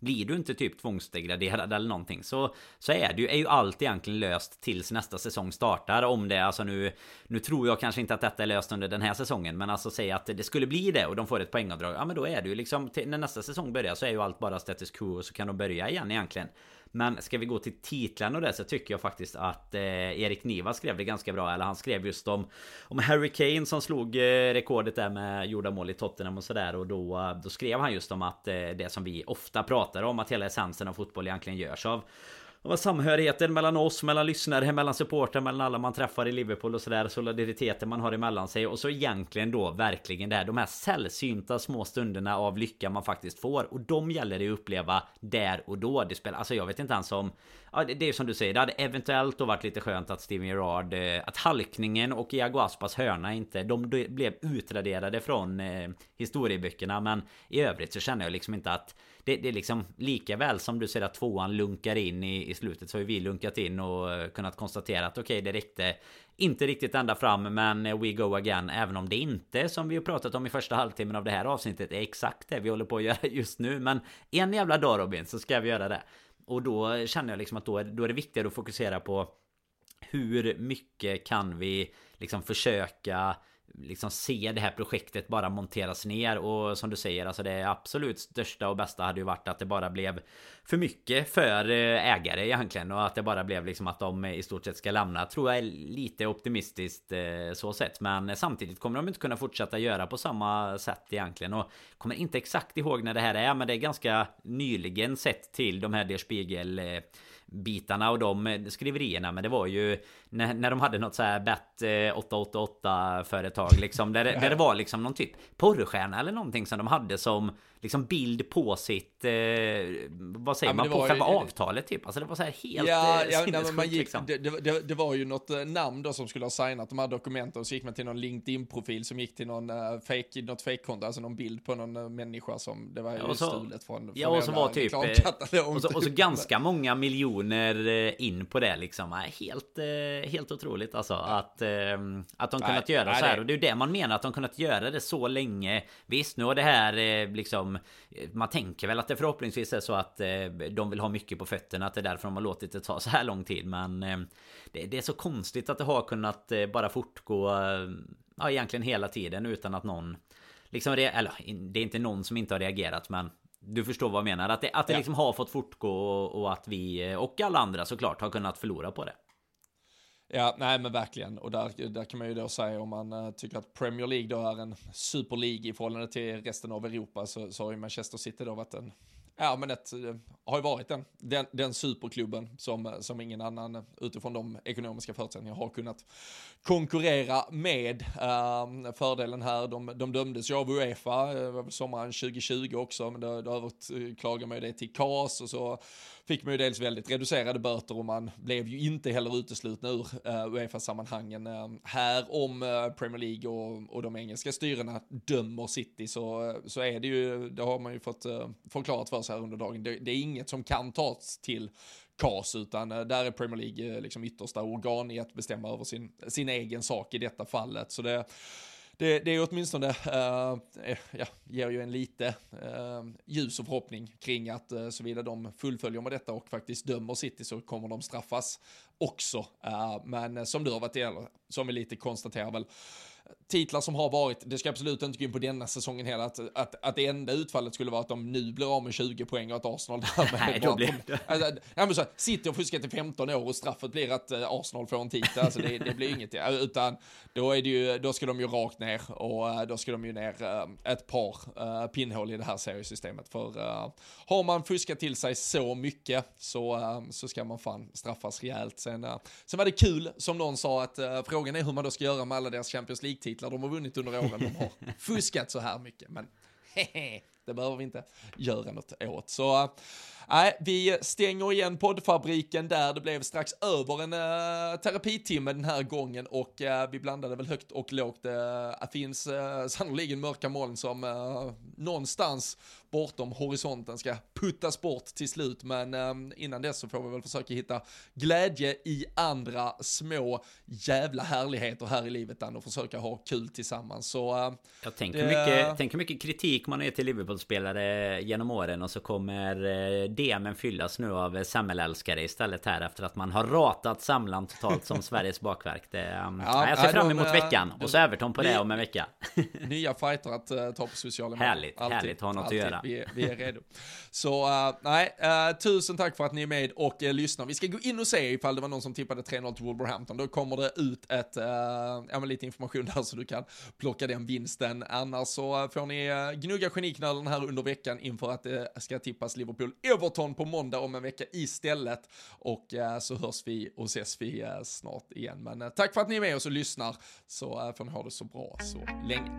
blir du inte typ tvångsdegraderad eller någonting så, så är, det ju, är ju allt egentligen löst tills nästa säsong startar. Om det alltså nu... Nu tror jag kanske inte att detta är löst under den här säsongen. Men alltså säga att det skulle bli det och de får ett poängavdrag. Ja men då är det ju liksom... Till, när nästa säsong börjar så är ju allt bara status quo och så kan de börja igen egentligen. Men ska vi gå till titlarna och det så tycker jag faktiskt att eh, Erik Niva skrev det ganska bra. Eller han skrev just om, om Harry Kane som slog eh, rekordet där med gjorda mål i Tottenham och sådär. Och då, eh, då skrev han just om att eh, det som vi ofta pratar om, att hela essensen av fotboll egentligen görs av och samhörigheten mellan oss, mellan lyssnare, mellan supportrar, mellan alla man träffar i Liverpool och sådär. Solidariteten man har emellan sig. Och så egentligen då verkligen det här, de här sällsynta små stunderna av lycka man faktiskt får. Och de gäller det att uppleva där och då. Det spelar, alltså jag vet inte ens om... Ja, det är som du säger, det hade eventuellt då varit lite skönt att Steven Gerrard... Eh, att halkningen och Iago Aspas hörna inte... De blev utraderade från eh, historieböckerna. Men i övrigt så känner jag liksom inte att det, det är liksom lika väl som du ser att tvåan lunkar in i, i slutet så har vi lunkat in och eh, kunnat konstatera att okej okay, det räckte inte riktigt ända fram men eh, we go again även om det inte som vi har pratat om i första halvtimmen av det här avsnittet är exakt det vi håller på att göra just nu. Men en jävla dag Robin så ska vi göra det. Och då känner jag liksom att då är, då är det viktigare att fokusera på hur mycket kan vi liksom försöka liksom se det här projektet bara monteras ner. Och som du säger alltså det absolut största och bästa hade ju varit att det bara blev för mycket för eh, ägare egentligen. Och att det bara blev liksom att de i stort sett ska lämna tror jag är lite optimistiskt eh, så sett. Men samtidigt kommer de inte kunna fortsätta göra på samma sätt egentligen. Och kommer inte exakt ihåg när det här är men det är ganska nyligen sett till de här Der Spiegel eh, bitarna och de skriverierna. Men det var ju när, när de hade något så här bet 888 företag liksom där, där det var liksom någon typ porrstjärna eller någonting som de hade som liksom bild på sitt eh, vad säger ja, man på själva ju, avtalet typ. Alltså det var så här helt ja, ja, nej, man gick, liksom. det, det, det, var ju något eh, namn då som skulle ha signat de här dokumenten och så gick man till någon LinkedIn-profil som gick till någon uh, fake, något fake-konto, alltså någon bild på någon uh, människa som det var ju ja, så, stulet från, från Ja och så var typ och så, och så ganska många miljoner in på det liksom. Helt, helt otroligt alltså att, att de kunnat göra nej, så här och det är ju det man menar att de kunnat göra det så länge Visst nu har det här liksom man tänker väl att det förhoppningsvis är så att eh, de vill ha mycket på fötterna. Att det är därför de har låtit det ta så här lång tid. Men eh, det, är så konstigt att det har kunnat eh, bara fortgå ja, egentligen hela tiden utan att någon liksom eller det är inte någon som inte har reagerat men du förstår vad jag menar. Att det, att det ja. liksom har fått fortgå och, och att vi och alla andra såklart har kunnat förlora på det. Ja, nej men verkligen. Och där, där kan man ju då säga om man uh, tycker att Premier League då är en superlig i förhållande till resten av Europa så, så har ju Manchester City då varit en Ja, men ett, eh, har ju varit den, den, den superklubben som, eh, som ingen annan utifrån de ekonomiska förutsättningarna har kunnat konkurrera med. Uh, fördelen här, de, de dömdes ju av Uefa, sommaren 2020 också, men då, då överklagade man ju det till CAS och så fick man ju dels väldigt reducerade böter och man blev ju inte heller uteslutna ur uh, Uefa-sammanhangen. Uh, här om uh, Premier League och, och de engelska styrena dömer City så, så är det ju, det har man ju fått uh, förklarat för sig här under dagen, det, det är inget som kan tas till KAS, utan där är Premier League liksom yttersta organ i att bestämma över sin, sin egen sak i detta fallet. Så det, det, det är åtminstone, uh, ja, ger ju en lite uh, ljus och förhoppning kring att uh, såvida de fullföljer med detta och faktiskt dömer City så kommer de straffas också. Uh, men som du har varit del, som vi lite konstaterar väl, titlar som har varit, det ska absolut inte gå in på denna säsongen heller, att, att, att det enda utfallet skulle vara att de nu blir av med 20 poäng och att Arsenal därmed Nej, då blir det. Alltså, ja, men så, City har fuskat i 15 år och straffet blir att uh, Arsenal får en titel, alltså det, det blir inget, utan då, är det ju, då ska de ju rakt ner och uh, då ska de ju ner uh, ett par uh, pinnhål i det här seriesystemet. För har man fuskat till sig så mycket så, så ska man fan straffas rejält. Sen, sen var det kul, som någon sa, att frågan är hur man då ska göra med alla deras Champions League League-titlar de har vunnit under åren de har fuskat så här mycket. Men det behöver vi inte göra något åt. Så Nej, vi stänger igen poddfabriken där. Det blev strax över en uh, terapitimme den här gången och uh, vi blandade väl högt och lågt. Uh, det finns uh, sannoliken mörka moln som uh, någonstans bortom horisonten ska puttas bort till slut. Men um, innan dess så får vi väl försöka hitta glädje i andra små jävla härligheter här i livet och försöka ha kul tillsammans. Så, uh, Jag tänker, det... mycket, tänker mycket kritik man är till Liverpool-spelare genom åren och så kommer DMen fyllas nu av samhällsälskare istället här efter att man har ratat samlan totalt som Sveriges bakverk. Det, um, ja, jag ser fram emot de, veckan och så Everton på det om en vecka. nya fighter att uh, ta på sociala medier. Härligt, alltid, härligt ha något alltid. att göra. Vi, vi är redo. Så uh, nej, uh, tusen tack för att ni är med och lyssnar. Vi ska gå in och se ifall det var någon som tippade 3-0 till Wolverhampton. Då kommer det ut ett, ja, lite information där så du kan plocka den vinsten. Annars så får ni gnugga geniknölen här under veckan inför att det ska tippas Liverpool-Everton Everton på måndag om en vecka istället. Och eh, så hörs vi och ses vi eh, snart igen. Men eh, tack för att ni är med oss och lyssnar så eh, får ni ha det så bra så länge.